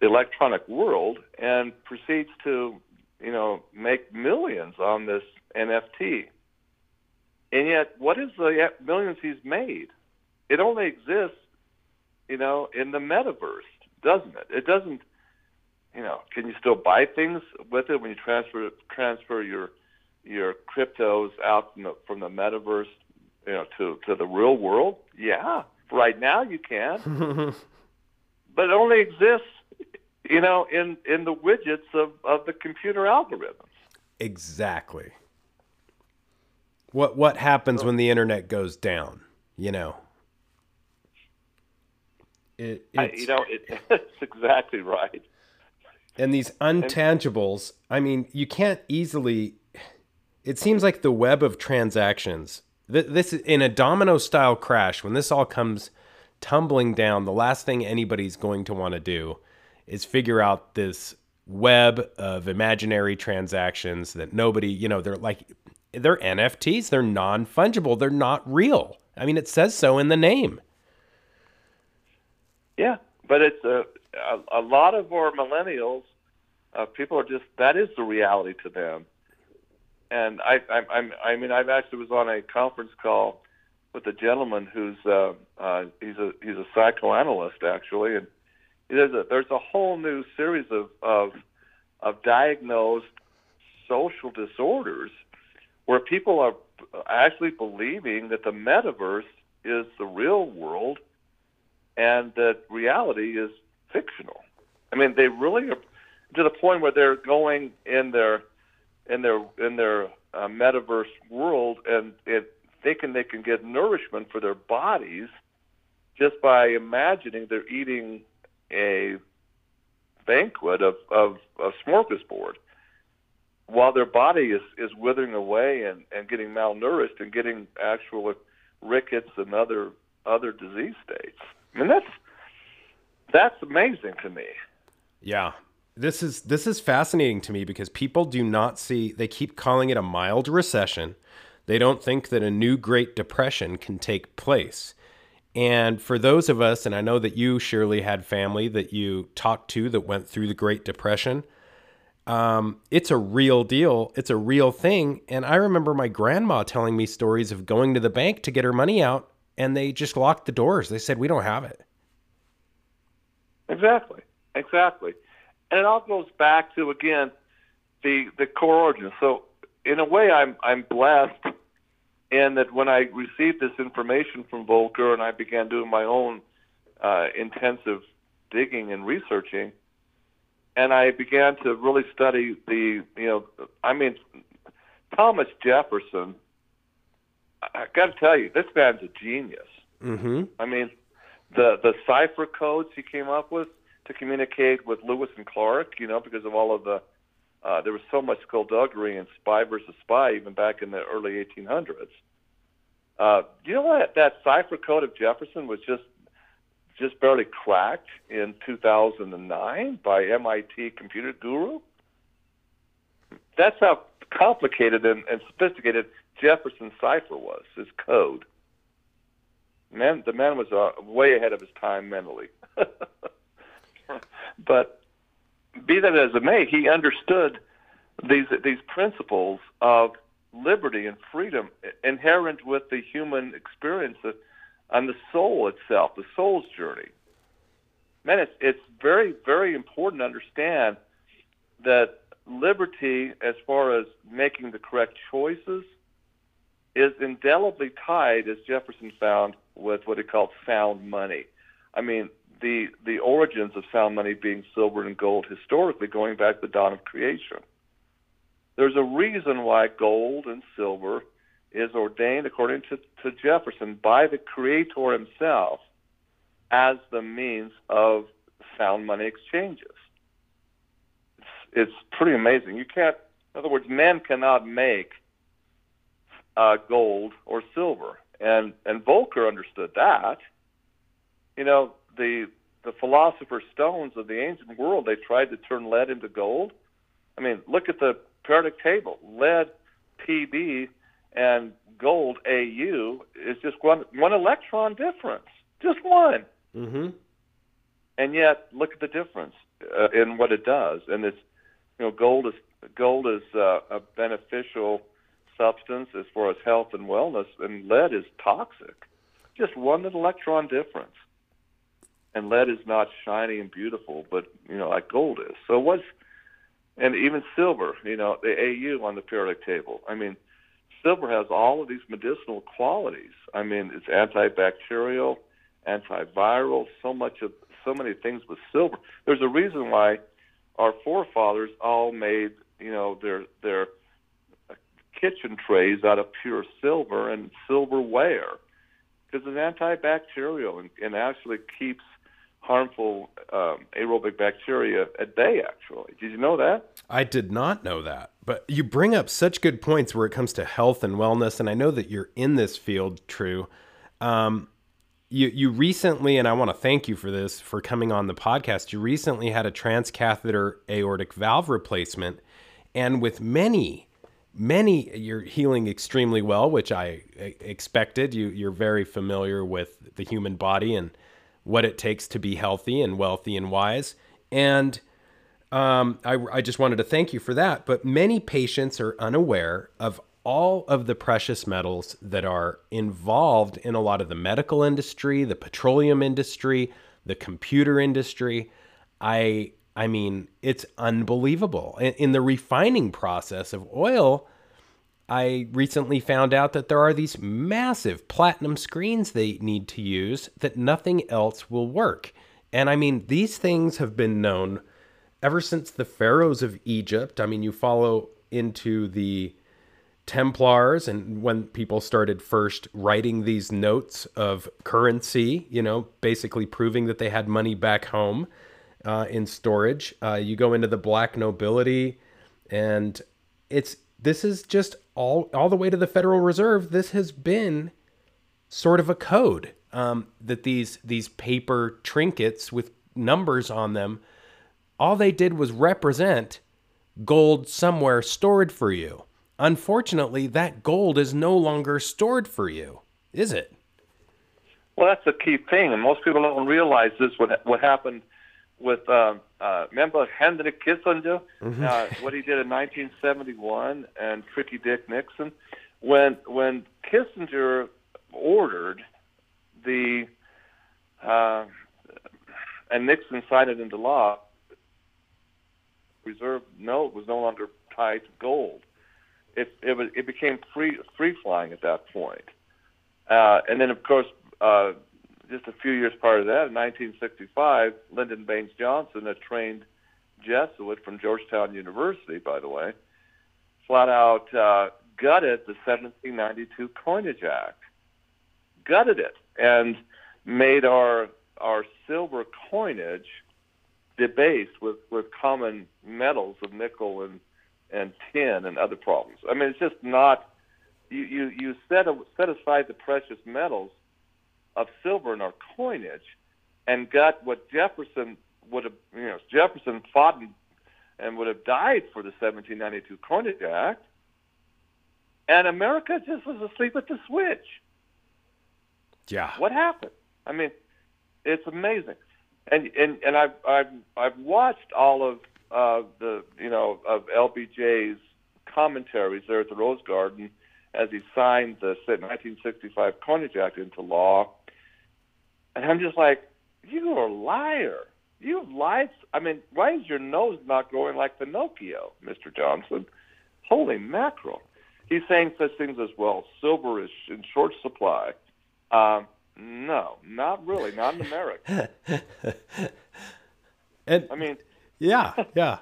the electronic world, and proceeds to you know make millions on this NFT. And yet, what is the millions he's made? It only exists, you know, in the metaverse, doesn't it? It doesn't you know, can you still buy things with it when you transfer transfer your your cryptos out from the from the metaverse, you know, to to the real world? Yeah, right now you can, but it only exists, you know, in in the widgets of of the computer algorithms. Exactly. What what happens when the internet goes down? You know. It, I, you know, it, it's exactly right and these untangibles i mean you can't easily it seems like the web of transactions this in a domino style crash when this all comes tumbling down the last thing anybody's going to want to do is figure out this web of imaginary transactions that nobody you know they're like they're nfts they're non-fungible. They're not real. I mean it says so in the name. Yeah but it's a a, a lot of our millennials, uh, people are just that is the reality to them. And I, I, I'm, I mean, I've actually was on a conference call with a gentleman who's uh, uh, he's a he's a psychoanalyst actually, and there's a there's a whole new series of of of diagnosed social disorders where people are actually believing that the metaverse is the real world and that reality is fictional. I mean, they really are to the point where they're going in their in their in their uh, metaverse world and it, thinking they can get nourishment for their bodies just by imagining they're eating a banquet of, of a smorgasbord while their body is, is withering away and, and getting malnourished and getting actual rickets and other other disease states. I mean that's that's amazing to me. Yeah. This is this is fascinating to me because people do not see they keep calling it a mild recession. They don't think that a new Great Depression can take place. And for those of us, and I know that you, surely had family that you talked to that went through the Great Depression, um, it's a real deal. It's a real thing. And I remember my grandma telling me stories of going to the bank to get her money out, and they just locked the doors. They said, We don't have it. Exactly, exactly, and it all goes back to again the the core origin. So in a way, I'm I'm blessed in that when I received this information from Volcker and I began doing my own uh, intensive digging and researching, and I began to really study the you know I mean Thomas Jefferson. I got to tell you, this man's a genius. Mm-hmm. I mean, the the cipher codes he came up with to communicate with Lewis and Clark, you know, because of all of the uh, there was so much skullduggery and spy versus spy even back in the early 1800s. Uh, you know what? That cipher code of Jefferson was just just barely cracked in 2009 by MIT computer guru. That's how complicated and, and sophisticated Jefferson's cipher was, his code man, the man was uh, way ahead of his time mentally. but be that as it may, he understood these these principles of liberty and freedom inherent with the human experience and the soul itself, the soul's journey. Man, it's it's very very important to understand that liberty, as far as making the correct choices, is indelibly tied, as Jefferson found, with what he called sound money. I mean, the the origins of sound money being silver and gold historically going back to the dawn of creation. There's a reason why gold and silver is ordained, according to, to Jefferson, by the Creator himself as the means of sound money exchanges. It's, it's pretty amazing. You can't, in other words, man cannot make uh, gold or silver, and and Volcker understood that. You know, the the philosopher's stones of the ancient world, they tried to turn lead into gold. I mean, look at the periodic table. Lead, Pb, and gold, Au, is just one one electron difference, just one. Mm-hmm. And yet, look at the difference uh, in what it does. And it's, you know, gold is gold is uh, a beneficial substance as far as health and wellness, and lead is toxic. Just one electron difference. And lead is not shiny and beautiful, but you know, like gold is. So what's and even silver, you know, the Au on the periodic table. I mean, silver has all of these medicinal qualities. I mean, it's antibacterial, antiviral, so much of so many things with silver. There's a reason why our forefathers all made, you know, their their kitchen trays out of pure silver and silverware because it's antibacterial and, and actually keeps harmful um, aerobic bacteria at bay, actually. Did you know that? I did not know that. But you bring up such good points where it comes to health and wellness. And I know that you're in this field, True. Um, you, you recently, and I want to thank you for this, for coming on the podcast. You recently had a transcatheter aortic valve replacement. And with many, many, you're healing extremely well, which I expected. You, you're very familiar with the human body and what it takes to be healthy and wealthy and wise. And um, I, I just wanted to thank you for that. But many patients are unaware of all of the precious metals that are involved in a lot of the medical industry, the petroleum industry, the computer industry. I I mean, it's unbelievable. In, in the refining process of oil, I recently found out that there are these massive platinum screens they need to use that nothing else will work. And I mean, these things have been known ever since the pharaohs of Egypt. I mean, you follow into the Templars and when people started first writing these notes of currency, you know, basically proving that they had money back home uh, in storage. Uh, you go into the black nobility, and it's this is just all all the way to the Federal Reserve. This has been sort of a code um, that these these paper trinkets with numbers on them, all they did was represent gold somewhere stored for you. Unfortunately, that gold is no longer stored for you, is it? Well, that's the key thing, and most people don't realize this. What what happened with uh, uh, remember Henry Kissinger, mm-hmm. uh, what he did in 1971, and Tricky Dick Nixon, when when Kissinger ordered the uh, and Nixon signed it into law. Reserve note was no longer tied to gold. It it, was, it became free free flying at that point. Uh, and then of course uh, just a few years prior to that, in 1965, Lyndon Baines Johnson, a trained Jesuit from Georgetown University, by the way, flat out uh, gutted the 1792 Coinage Act, gutted it, and made our our silver coinage debased with with common metals of nickel and and tin and other problems. I mean, it's just not. You you you set a, set aside the precious metals of silver in our coinage and got what Jefferson would have, you know, Jefferson fought and, and would have died for the 1792 Coinage Act, and America just was asleep at the switch. Yeah. What happened? I mean, it's amazing, and and and I've I've I've watched all of uh, the you know of LBJ's commentaries there at the Rose Garden as he signed the 1965 Coinage Act into law and I'm just like, you are a liar. You've lied. I mean, why is your nose not growing like Pinocchio, Mr. Johnson? Holy mackerel. He's saying such things as, well, silver is in short supply. Um, no, not really, not in America. and I mean, yeah, yeah.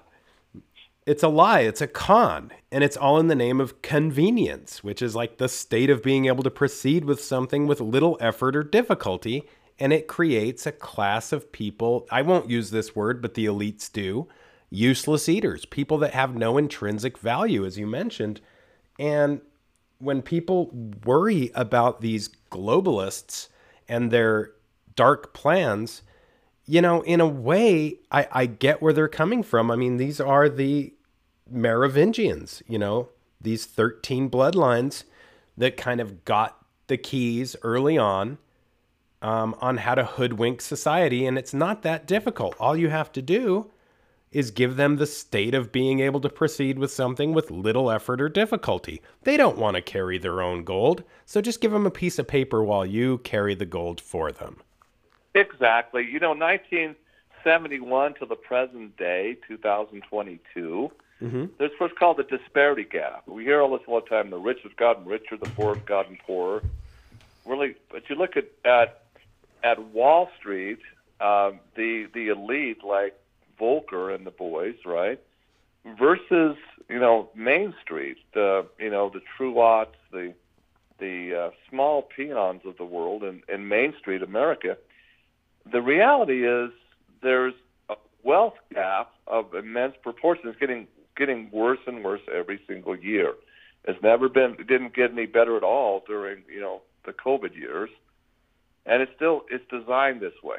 It's a lie. It's a con. And it's all in the name of convenience, which is like the state of being able to proceed with something with little effort or difficulty and it creates a class of people. I won't use this word, but the elites do useless eaters, people that have no intrinsic value, as you mentioned. And when people worry about these globalists and their dark plans, you know, in a way, I, I get where they're coming from. I mean, these are the Merovingians, you know, these 13 bloodlines that kind of got the keys early on um, on how to hoodwink society. And it's not that difficult. All you have to do is give them the state of being able to proceed with something with little effort or difficulty. They don't want to carry their own gold, so just give them a piece of paper while you carry the gold for them. Exactly. You know, 1971 to the present day, 2022, mm-hmm. there's what's called the disparity gap. We hear all this all the time: the rich have gotten richer, the poor have gotten poorer. Really, but you look at at at Wall Street, um, the the elite like Volcker and the boys, right? Versus you know Main Street, the you know the Truotts, the the uh, small peons of the world, and, and Main Street America. The reality is there's a wealth gap of immense proportions, getting getting worse and worse every single year. It's never been didn't get any better at all during you know the COVID years, and it's still it's designed this way.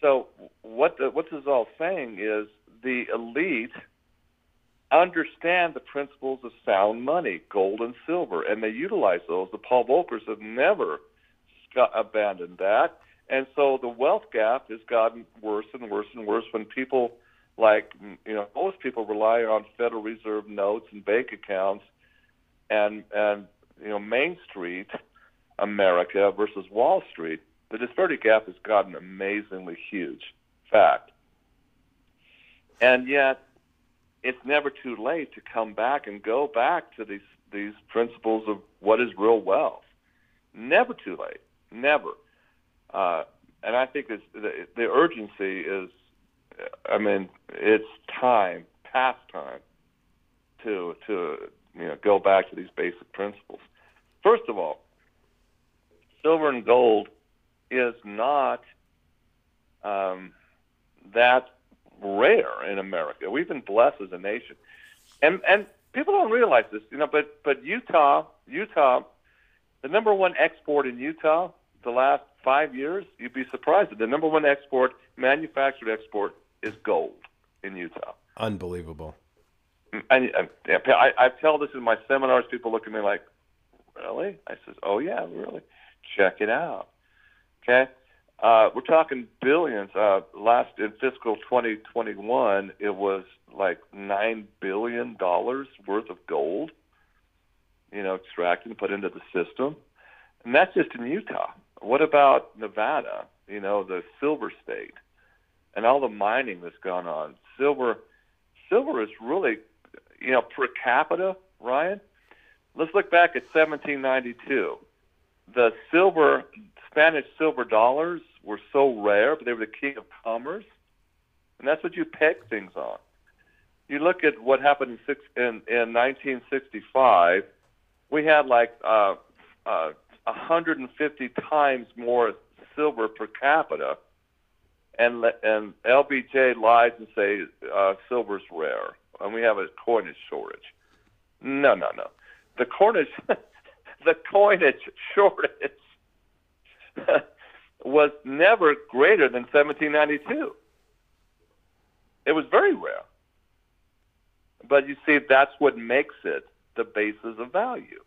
So what the, what this is all saying is the elite understand the principles of sound money, gold and silver, and they utilize those. The Paul Volckers have never abandoned that, and so the wealth gap has gotten worse and worse and worse when people like you know most people rely on Federal Reserve notes and bank accounts, and and you know Main Street America versus Wall Street the disparity gap has gotten amazingly huge. Fact. And yet, it's never too late to come back and go back to these these principles of what is real wealth. Never too late. Never. Uh, and I think the, the urgency is, I mean, it's time, past time, to to you know go back to these basic principles. First of all, silver and gold is not um, that rare in America. We've been blessed as a nation, and and people don't realize this, you know. But but Utah, Utah, the number one export in Utah the last five years, you'd be surprised that the number one export, manufactured export, is gold in Utah. Unbelievable. And, and I, I tell this in my seminars. People look at me like, "Really?" I says, "Oh yeah, really. Check it out." Okay, uh, we're talking billions. Uh, last in fiscal 2021, it was like nine billion dollars worth of gold, you know, extracted and put into the system, and that's just in Utah. What about Nevada? You know, the silver state, and all the mining that's gone on. Silver, silver is really, you know, per capita, Ryan. Let's look back at 1792. The silver Spanish silver dollars were so rare, but they were the king of commerce, and that's what you peg things on. You look at what happened in six, in, in 1965. We had like uh, uh, 150 times more silver per capita, and and LBJ lies and say uh, silver's rare, and we have a coinage shortage. No, no, no. The coinage, the coinage shortage was never greater than 1792. It was very rare. But you see, that's what makes it the basis of value.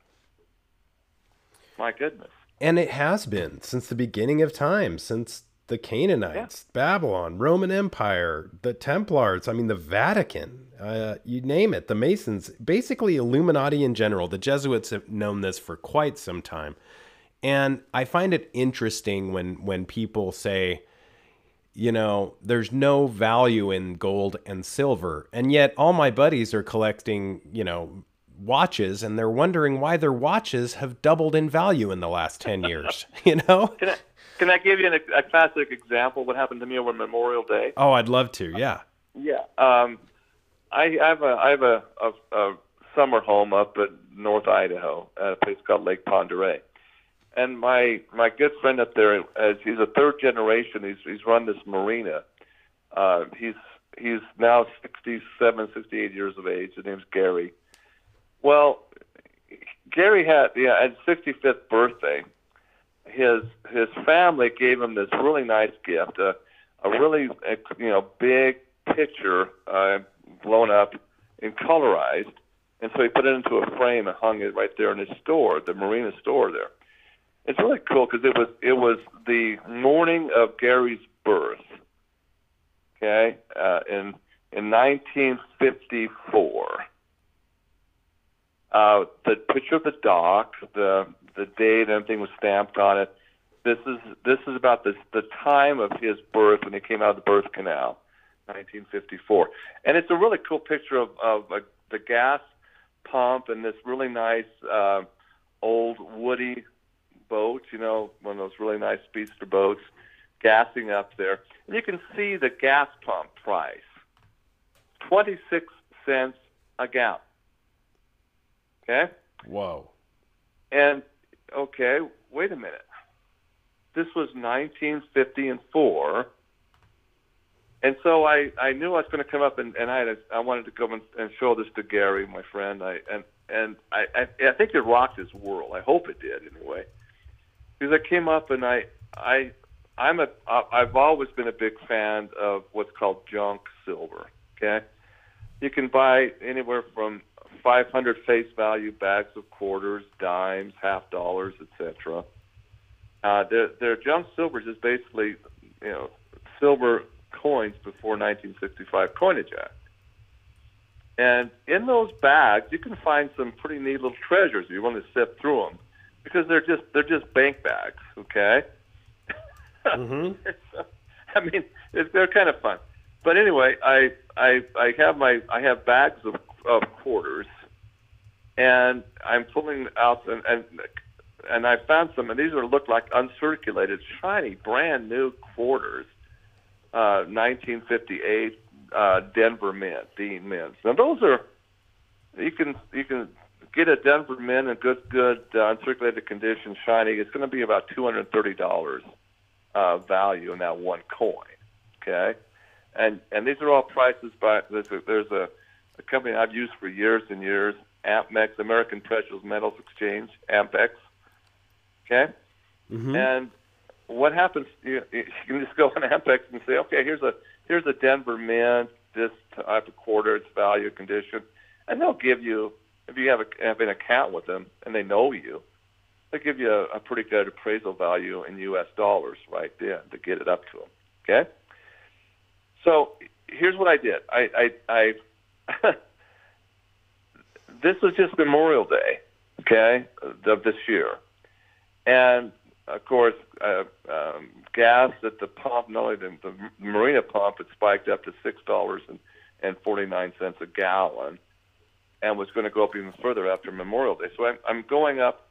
My goodness. And it has been since the beginning of time, since the Canaanites, yeah. Babylon, Roman Empire, the Templars, I mean, the Vatican, uh, you name it, the Masons, basically Illuminati in general. The Jesuits have known this for quite some time. And I find it interesting when when people say, you know, there's no value in gold and silver, and yet all my buddies are collecting, you know, watches and they're wondering why their watches have doubled in value in the last 10 years, you know? Can I, can I give you an, a classic example what happened to me over Memorial Day? Oh, I'd love to. Yeah. Yeah. Um, I, I have a I have a, a, a summer home up at North Idaho at a place called Lake Oreille and my my good friend up there, as he's a third generation, he's he's run this marina. Uh, he's he's now 67, 68 years of age. His name's Gary. Well, Gary had yeah at 65th birthday, his his family gave him this really nice gift, a a really you know big picture uh, blown up and colorized, and so he put it into a frame and hung it right there in his store, the Marina store there. It's really cool because it was it was the morning of Gary's birth. Okay, uh, in in 1954. Uh, the picture of the dock, the the date, everything was stamped on it. This is this is about the the time of his birth when he came out of the birth canal, 1954, and it's a really cool picture of of uh, the gas pump and this really nice uh, old woody boat, you know, one of those really nice speedster boats, gassing up there, and you can see the gas pump price, 26 cents a gallon. Okay. Whoa. And okay, wait a minute. This was 1950 and and so I I knew I was going to come up and and I had a, I wanted to come and, and show this to Gary, my friend. I and and I, I I think it rocked his world. I hope it did anyway. Because I came up and I I I'm a I've always been a big fan of what's called junk silver. Okay, you can buy anywhere from 500 face value bags of quarters, dimes, half dollars, etc. Uh, their, their junk silvers is basically, you know, silver coins before 1965 Coinage Act. And in those bags, you can find some pretty neat little treasures if you want to sift through them, because they're just they're just bank bags, okay? Mm-hmm. I mean, it's, they're kind of fun. But anyway, I I I have my I have bags of of quarters, and I'm pulling out and and and I found some, and these are look like uncirculated, shiny, brand new quarters, uh, 1958 uh, Denver Mint, Dean Mints. Now those are you can you can get a Denver Mint in good good uh, uncirculated condition, shiny. It's going to be about two hundred thirty dollars uh, value in that one coin. Okay, and and these are all prices by there's a, there's a, a company I've used for years and years, AMPEX, American Precious Metals Exchange, AMPEX. Okay, Mm-hmm. and what happens? You, you can just go on Ampex and say, okay, here's a here's a Denver Mint, this type of quarter, its value, condition, and they'll give you if you have, a, have an account with them and they know you, they give you a, a pretty good appraisal value in U.S. dollars right then to get it up to them. Okay. So here's what I did. I I, I this was just Memorial Day, okay, of this year, and of course, uh, um, gas at the pump, not only the, the marina pump, it spiked up to six dollars and and forty nine cents a gallon, and was going to go up even further after Memorial Day. So I'm I'm going up,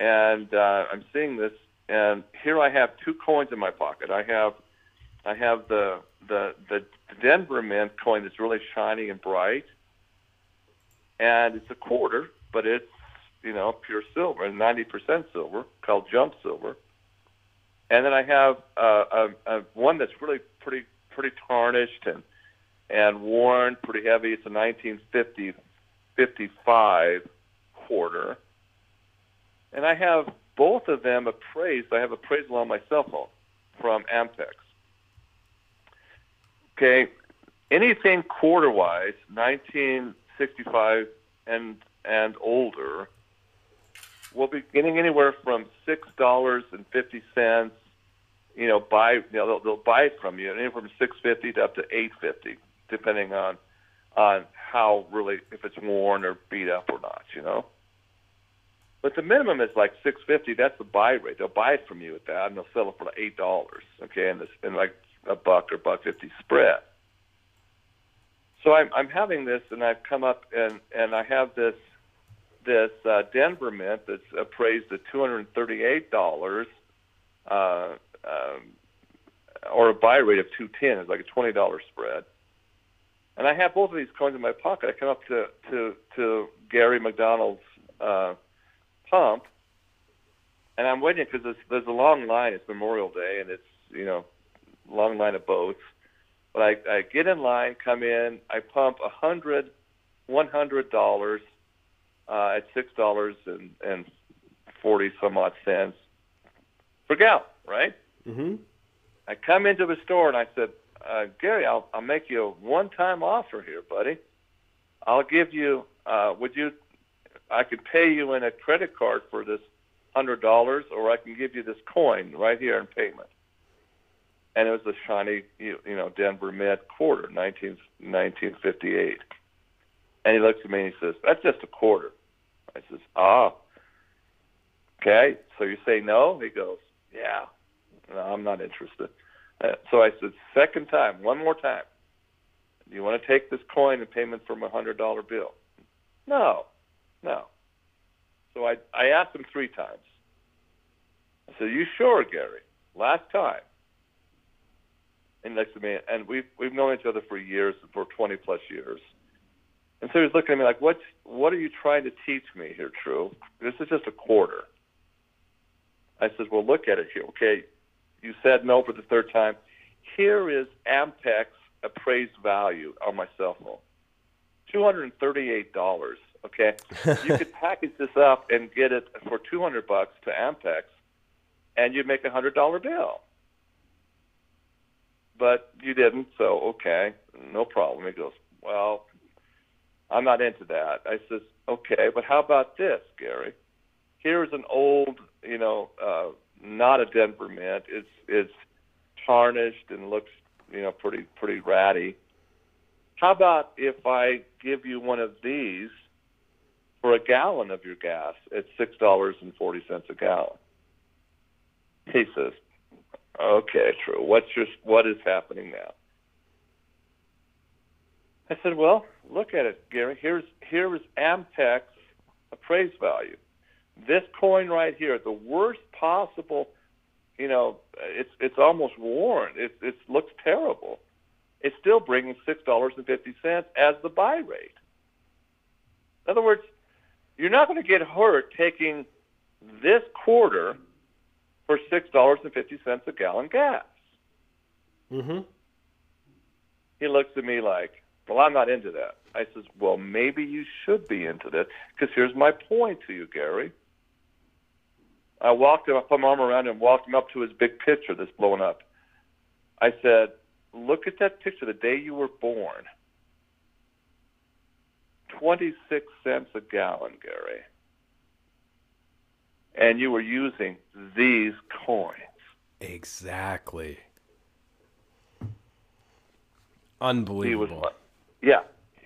and uh, I'm seeing this, and here I have two coins in my pocket. I have I have the the the Denver Mint coin that's really shiny and bright, and it's a quarter, but it's you know pure silver and 90% silver called junk silver. And then I have uh, a, a one that's really pretty pretty tarnished and and worn, pretty heavy. It's a 1950 55 quarter, and I have both of them appraised. I have appraisal on my cell phone from Ampex. Okay, anything quarter wise, 1965 and and older, will be getting anywhere from six dollars and fifty cents. You know, buy you know they'll, they'll buy it from you anywhere from six fifty to up to eight fifty, depending on on how really if it's worn or beat up or not. You know. But the minimum is like six fifty. That's the buy rate. They'll buy it from you at that, and they'll sell it for like eight dollars. Okay, and this and like a buck or buck fifty spread. So I'm I'm having this, and I've come up and and I have this this uh, Denver Mint that's appraised at two hundred thirty eight dollars, uh, um, or a buy rate of two ten. It's like a twenty dollar spread. And I have both of these coins in my pocket. I come up to to to Gary McDonald's uh, pump, and I'm waiting because there's, there's a long line. It's Memorial Day, and it's you know long line of boats. But I, I get in line, come in, I pump a hundred, one hundred dollars, uh, at six dollars and and forty some odd cents per gallon, right? Mm-hmm. I come into the store and I said, uh, Gary, I'll I'll make you a one-time offer here, buddy. I'll give you. Uh, would you? I could pay you in a credit card for this hundred dollars, or I can give you this coin right here in payment. And it was the shiny, you, you know, Denver Met quarter, 19, 1958. And he looks at me and he says, "That's just a quarter." I says, "Ah, okay. So you say no?" He goes, "Yeah, no, I'm not interested." Uh, so I said, second time, one more time. Do you want to take this coin in payment from a hundred dollar bill? No, no. So I I asked him three times. I said, "You sure, Gary? Last time." And he looks at me, and we've we've known each other for years, for twenty plus years. And so he's looking at me like, "What what are you trying to teach me here, True? This is just a quarter." I said, "Well, look at it here, okay? You said no for the third time. Here is Ampex appraised value on my cell phone. Two hundred and thirty-eight dollars. Okay, you could package this up and get it for two hundred bucks to Ampex, and you'd make a hundred dollar bill. But you didn't, so okay, no problem. He goes, well, I'm not into that. I says, okay, but how about this, Gary? Here's an old, you know, uh, not a Denver mint. It's it's tarnished and looks, you know, pretty pretty ratty. How about if I give you one of these for a gallon of your gas at six dollars and forty cents a gallon? He says, "Okay, true. What's your what is happening now?" I said, "Well, look at it, Gary. Here's here is Ampex appraised value. This coin right here, the worst possible, you know, it's it's almost worn. It it looks terrible. It's still bringing six dollars and fifty cents as the buy rate. In other words, you're not going to get hurt taking this quarter for six dollars and fifty cents a gallon gas. Mm-hmm. He looks at me like, "Well, I'm not into that." I says, "Well, maybe you should be into that because here's my point to you, Gary." I walked him, I put my arm around him, walked him up to his big picture that's blowing up. I said, "Look at that picture the day you were born. Twenty-six cents a gallon, Gary, and you were using these coins." Exactly. He Unbelievable. was, yeah.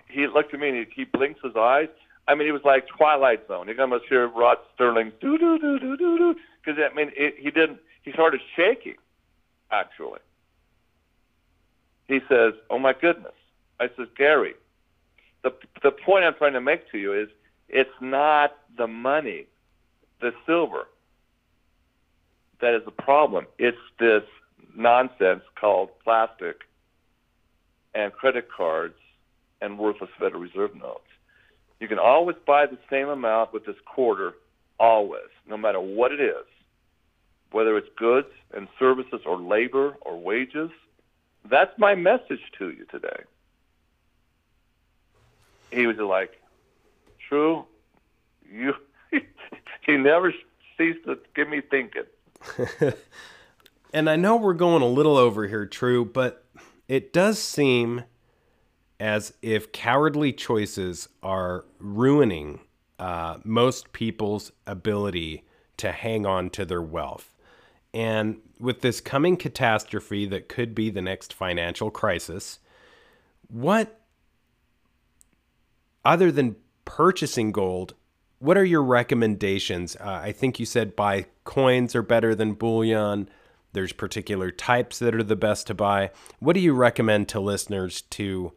He looked at me and he, he blinks his eyes. I mean, he was like Twilight Zone. You can almost hear Rod Serling do do do do do do because I mean, it, he didn't. He started shaking. Actually, he says, "Oh my goodness." I says, "Gary, the the point I'm trying to make to you is it's not the money, the silver, that is the problem. It's this nonsense called plastic and credit cards and worthless Federal Reserve notes. You can always buy the same amount with this quarter, always, no matter what it is, whether it's goods and services or labor or wages. That's my message to you today. He was like, True, you he never ceased to get me thinking. And I know we're going a little over here, true, but it does seem as if cowardly choices are ruining uh, most people's ability to hang on to their wealth. And with this coming catastrophe that could be the next financial crisis, what, other than purchasing gold, what are your recommendations? Uh, I think you said buy coins are better than bullion. There's particular types that are the best to buy. What do you recommend to listeners to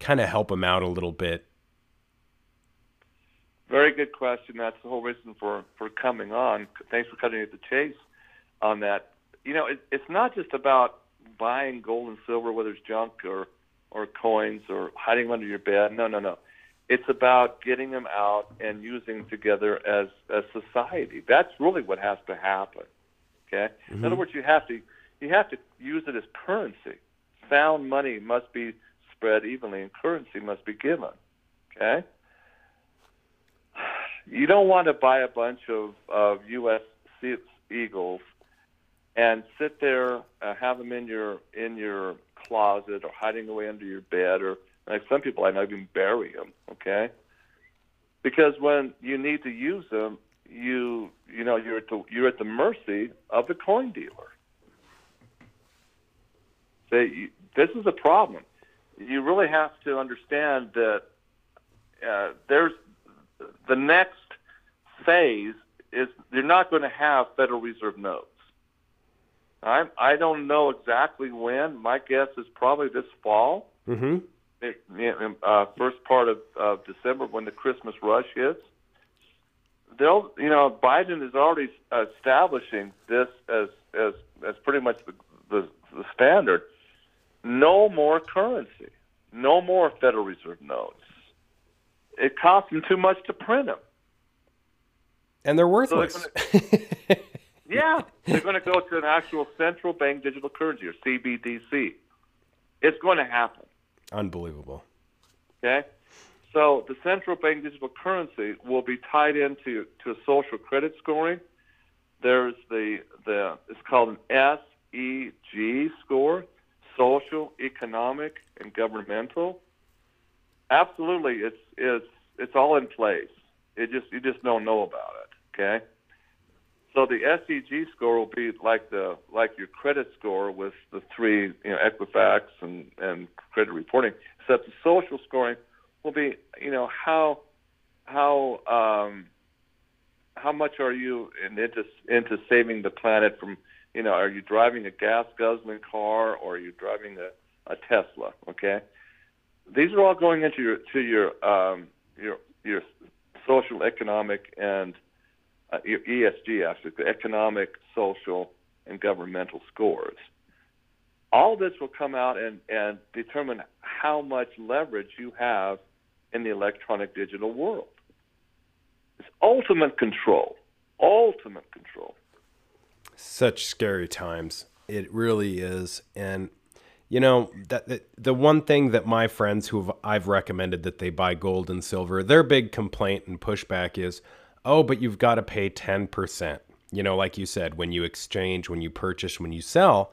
kind of help them out a little bit? Very good question. That's the whole reason for, for coming on. Thanks for cutting at the chase on that. You know, it, it's not just about buying gold and silver, whether it's junk or, or coins or hiding under your bed. No, no, no. It's about getting them out and using together as a society. That's really what has to happen. Okay. In other words, you have to you have to use it as currency. Sound money must be spread evenly, and currency must be given. Okay. you don't want to buy a bunch of, of U.S. Eagles and sit there, uh, have them in your in your closet or hiding away under your bed, or like some people I know even bury them. Okay, because when you need to use them, you you know you're at the, you're at the mercy of the coin dealer. Say this is a problem. You really have to understand that uh, there's the next phase is you're not going to have Federal Reserve notes. I I don't know exactly when. My guess is probably this fall. Mm-hmm. Uh, first part of, of December when the Christmas rush hits. They'll, you know, Biden is already establishing this as as as pretty much the, the, the standard. No more currency. No more Federal Reserve notes. It costs them too much to print them. And they're worthless. So they're gonna, yeah, they're going to go to an actual central bank digital currency or CBDC. It's going to happen. Unbelievable. Okay? So the central bank digital currency will be tied into to social credit scoring. There's the the it's called an SEG score, social, economic, and governmental. Absolutely, it's it's it's all in place. It just you just don't know about it. Okay. So the SEG score will be like the like your credit score with the three you know Equifax and and credit reporting, except the social scoring will be you know how how um, how much are you into into saving the planet from you know are you driving a gas guzzling car or are you driving a, a Tesla? Okay, these are all going into your to your um, your your social, economic, and uh, ESG, actually, the economic, social, and governmental scores. All this will come out and, and determine how much leverage you have in the electronic digital world. It's ultimate control. Ultimate control. Such scary times. It really is. And you know that, that, the one thing that my friends who I've recommended that they buy gold and silver, their big complaint and pushback is, oh, but you've got to pay 10%. You know, like you said, when you exchange, when you purchase, when you sell.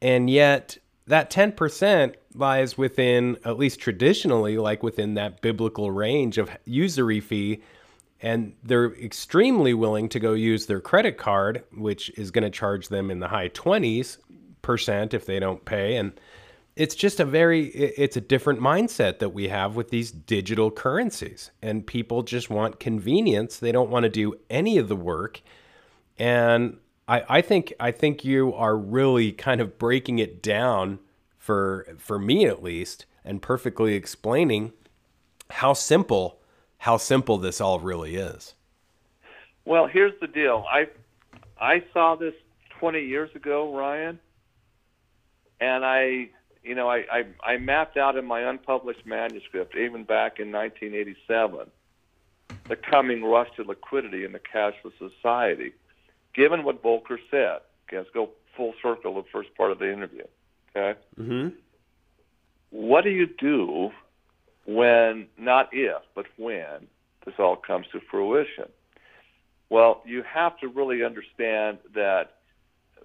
And yet, that 10% lies within, at least traditionally, like within that biblical range of usury fee. And they're extremely willing to go use their credit card, which is going to charge them in the high 20s percent if they don't pay. And it's just a very it's a different mindset that we have with these digital currencies. And people just want convenience. They don't want to do any of the work. And I, I think i think you are really kind of breaking it down for for me at least and perfectly explaining how simple how simple this all really is. Well here's the deal. I i saw this 20 years ago ryan and i you know, I, I, I mapped out in my unpublished manuscript, even back in 1987, the coming rush to liquidity in the cashless society, given what Volcker said. Okay, let's go full circle the first part of the interview. Okay? Mm-hmm. What do you do when, not if, but when this all comes to fruition? Well, you have to really understand that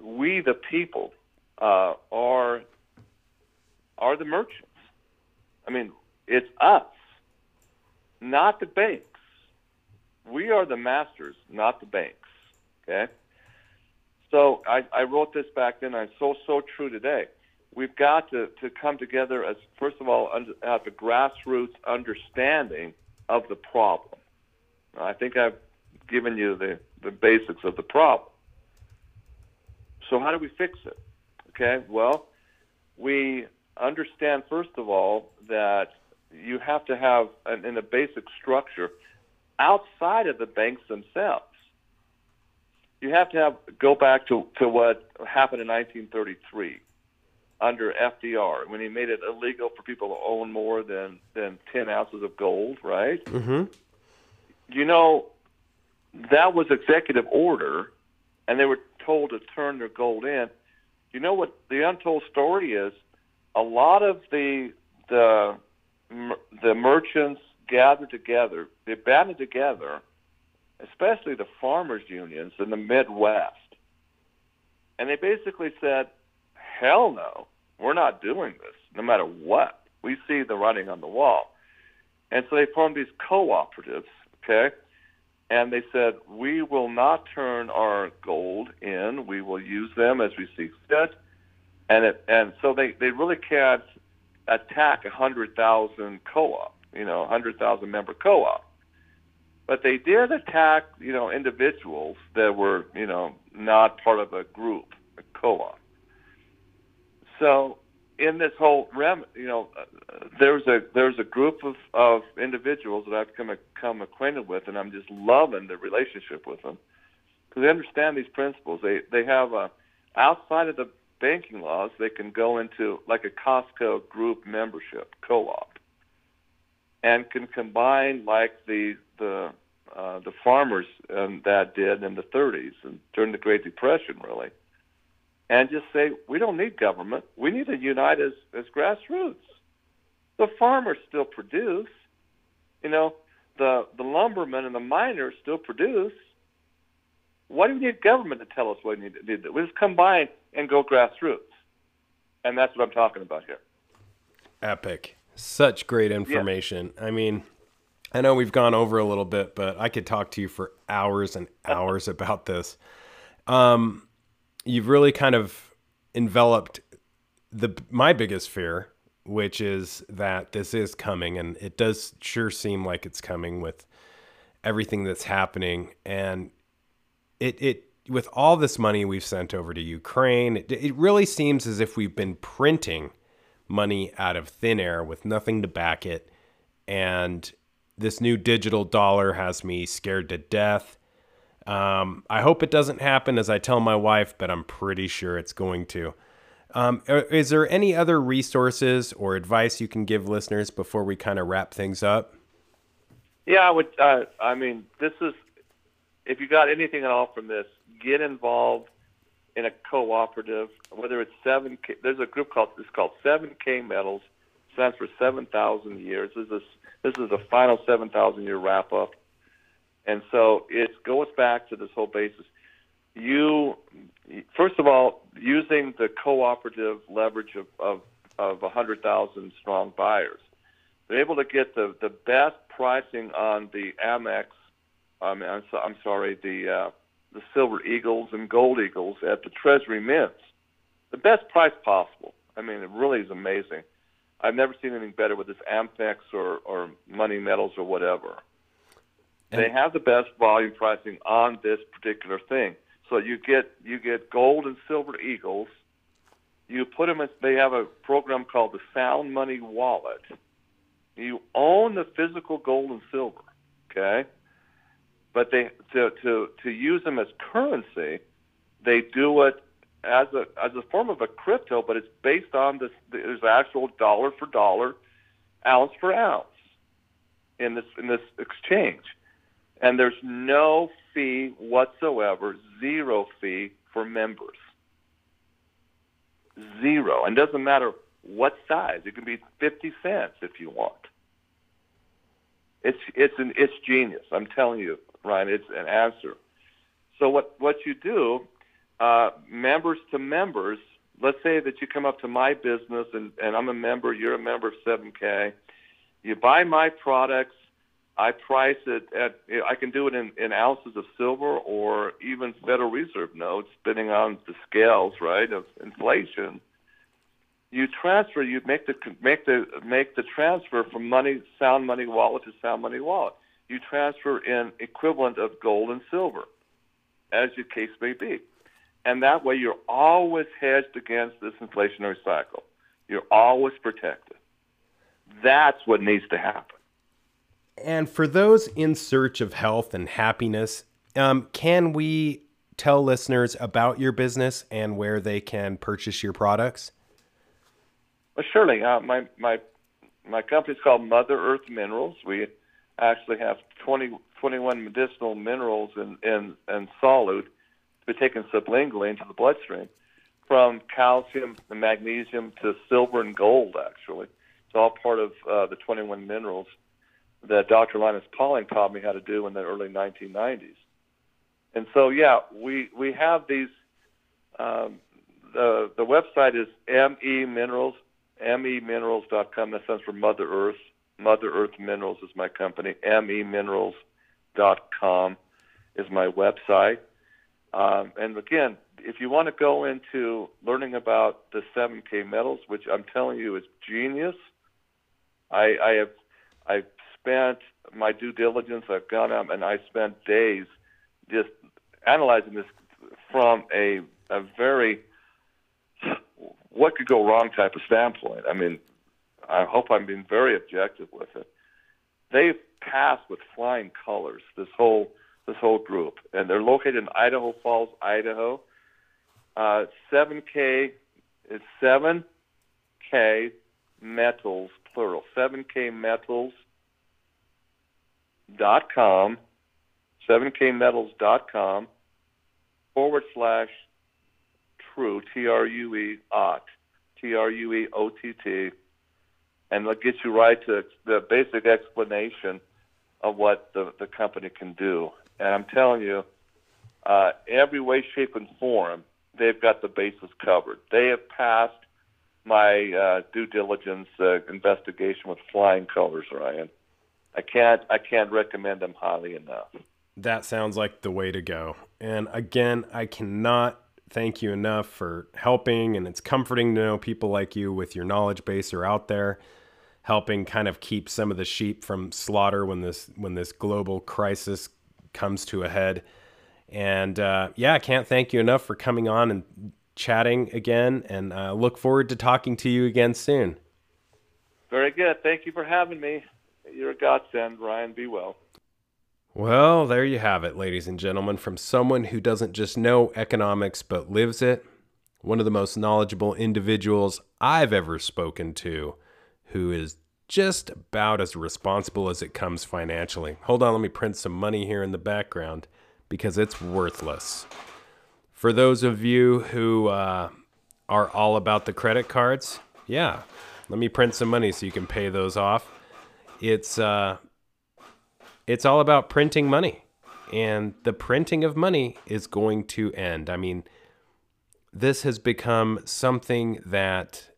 we, the people, uh, are are the merchants. I mean, it's us, not the banks. We are the masters, not the banks. Okay? So I, I wrote this back then. I'm so, so true today. We've got to, to come together as, first of all, under, have a grassroots understanding of the problem. I think I've given you the, the basics of the problem. So how do we fix it? Okay, well, we understand, first of all, that you have to have, an, in a basic structure, outside of the banks themselves. You have to have go back to, to what happened in 1933 under FDR when he made it illegal for people to own more than, than 10 ounces of gold, right? Mm-hmm. You know, that was executive order, and they were told to turn their gold in. You know what the untold story is? A lot of the the the merchants gathered together, they banded together, especially the farmers unions in the Midwest. And they basically said, hell no, we're not doing this, no matter what. We see the writing on the wall. And so they formed these cooperatives, okay? And they said, we will not turn our gold in. We will use them as we see fit. And, it, and so they, they really can't attack a 100,000 co-op, you know, a 100,000 member co-op. But they did attack, you know, individuals that were, you know, not part of a group, a co-op. So in this whole rem, you know, uh, there's a there's a group of of individuals that I've come come acquainted with, and I'm just loving the relationship with them because they understand these principles. They they have a outside of the banking laws, they can go into like a Costco group membership co-op, and can combine like the the uh, the farmers um, that did in the 30s and during the Great Depression, really, and just say we don't need government. We need to unite as as grassroots. The farmers still produce, you know, the the lumbermen and the miners still produce. Why do we need government to tell us what we need to do? We just combine and go grassroots, and that's what I'm talking about here. Epic, such great information. Yeah. I mean I know we've gone over a little bit, but I could talk to you for hours and hours about this. Um, you've really kind of enveloped the my biggest fear, which is that this is coming, and it does sure seem like it's coming with everything that's happening, and it it with all this money we've sent over to Ukraine, it, it really seems as if we've been printing money out of thin air with nothing to back it, and this new digital dollar has me scared to death. Um, I hope it doesn't happen as I tell my wife, but I'm pretty sure it's going to. Um, is there any other resources or advice you can give listeners before we kind of wrap things up? Yeah, I would. Uh, I mean, this is if you got anything at all from this, get involved in a cooperative. Whether it's seven, K, there's a group called it's called Seven K Metals. Stands for seven thousand years. This is this is the final 7,000 year wrap up. And so it goes back to this whole basis. You, first of all, using the cooperative leverage of, of, of 100,000 strong buyers, they're able to get the, the best pricing on the Amex, um, I'm, so, I'm sorry, the, uh, the Silver Eagles and Gold Eagles at the Treasury mints. The best price possible. I mean, it really is amazing. I've never seen anything better with this Amex or, or Money Metals or whatever. And they have the best volume pricing on this particular thing. So you get you get gold and silver eagles. You put them in. They have a program called the Sound Money Wallet. You own the physical gold and silver, okay? But they to to to use them as currency, they do it as a as a form of a crypto, but it's based on this. There's actual dollar for dollar, ounce for ounce in this in this exchange, and there's no fee whatsoever, zero fee for members. Zero, and doesn't matter what size. It can be fifty cents if you want. It's it's an it's genius. I'm telling you, Ryan. It's an answer. So what what you do uh, members to members. Let's say that you come up to my business and, and I'm a member, you're a member of 7K. You buy my products. I price it at, I can do it in, in ounces of silver or even Federal Reserve notes, depending on the scales, right, of inflation. You transfer, you make the make the make the transfer from money, sound money wallet to sound money wallet. You transfer in equivalent of gold and silver, as your case may be. And that way you're always hedged against this inflationary cycle. You're always protected. That's what needs to happen. And for those in search of health and happiness, um, can we tell listeners about your business and where they can purchase your products? Well, surely. Uh, my my my company is called Mother Earth Minerals. We actually have 20, 21 medicinal minerals in in, in solute to be taken sublingually into the bloodstream, from calcium and magnesium to silver and gold. Actually, it's all part of uh, the 21 minerals. that Dr. Linus Pauling taught me how to do in the early 1990s. And so, yeah, we we have these. Um, the the website is me minerals meminerals.com. That stands for Mother Earth. Mother Earth Minerals is my company. meminerals.com is my website. Um, and again, if you want to go into learning about the 7K metals, which I'm telling you is genius, I, I have I've spent my due diligence. I've gone up and I spent days just analyzing this from a a very what could go wrong type of standpoint. I mean, I hope I'm being very objective with it. They've passed with flying colors this whole this whole group, and they're located in Idaho Falls, Idaho. Uh, 7K is 7K metals plural. 7K metals dot com, 7K metals dot com forward slash true T R U E T R U E O T T, and they'll get you right to the basic explanation of what the the company can do. And I'm telling you, uh, every way, shape, and form, they've got the bases covered. They have passed my uh, due diligence uh, investigation with flying colors, Ryan. I can't I can't recommend them highly enough. That sounds like the way to go. And again, I cannot thank you enough for helping and it's comforting to know people like you with your knowledge base are out there helping kind of keep some of the sheep from slaughter when this when this global crisis comes to a head. And uh, yeah, I can't thank you enough for coming on and chatting again. And uh, look forward to talking to you again soon. Very good. Thank you for having me. You're a godsend, Ryan. Be well. Well, there you have it, ladies and gentlemen, from someone who doesn't just know economics but lives it. One of the most knowledgeable individuals I've ever spoken to, who is just about as responsible as it comes financially. Hold on, let me print some money here in the background because it's worthless. For those of you who uh, are all about the credit cards, yeah, let me print some money so you can pay those off. It's uh, it's all about printing money, and the printing of money is going to end. I mean, this has become something that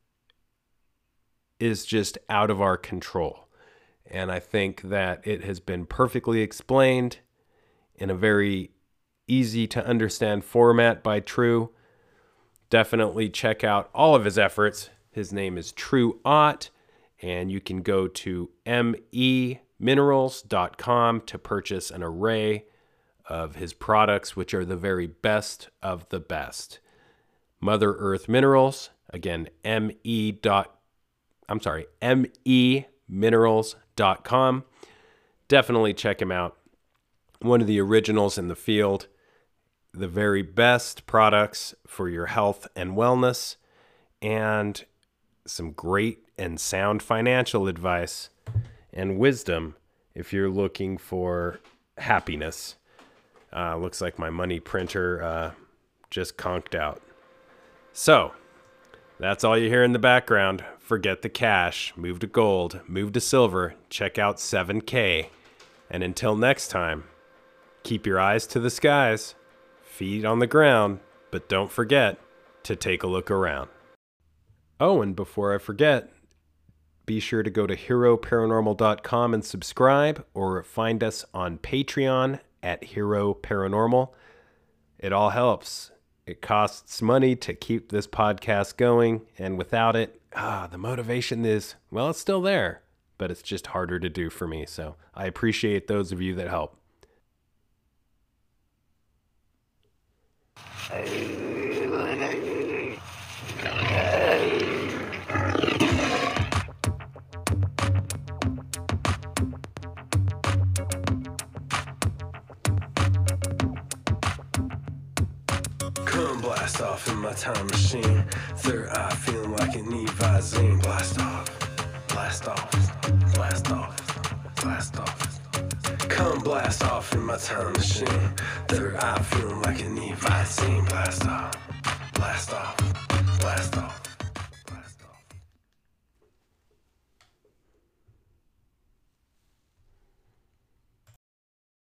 is just out of our control. And I think that it has been perfectly explained in a very easy to understand format by True. Definitely check out all of his efforts. His name is True Ott, and you can go to meminerals.com to purchase an array of his products, which are the very best of the best. Mother Earth Minerals, again, me. I'm sorry, meminerals.com. Definitely check him out. One of the originals in the field, the very best products for your health and wellness, and some great and sound financial advice and wisdom if you're looking for happiness. Uh, looks like my money printer uh, just conked out. So, that's all you hear in the background. Forget the cash, move to gold, move to silver, check out 7K. And until next time, keep your eyes to the skies, feet on the ground, but don't forget to take a look around. Oh, and before I forget, be sure to go to heroparanormal.com and subscribe or find us on Patreon at Hero Paranormal. It all helps. It costs money to keep this podcast going, and without it, ah, the motivation is, well, it's still there, but it's just harder to do for me. So I appreciate those of you that help. Blast off in my time machine. Third eye feeling like an Evazine. Blast off, blast off, blast off, blast off. Come blast off in my time machine. Third eye feeling like an Evazine. Blast off, blast off, blast off.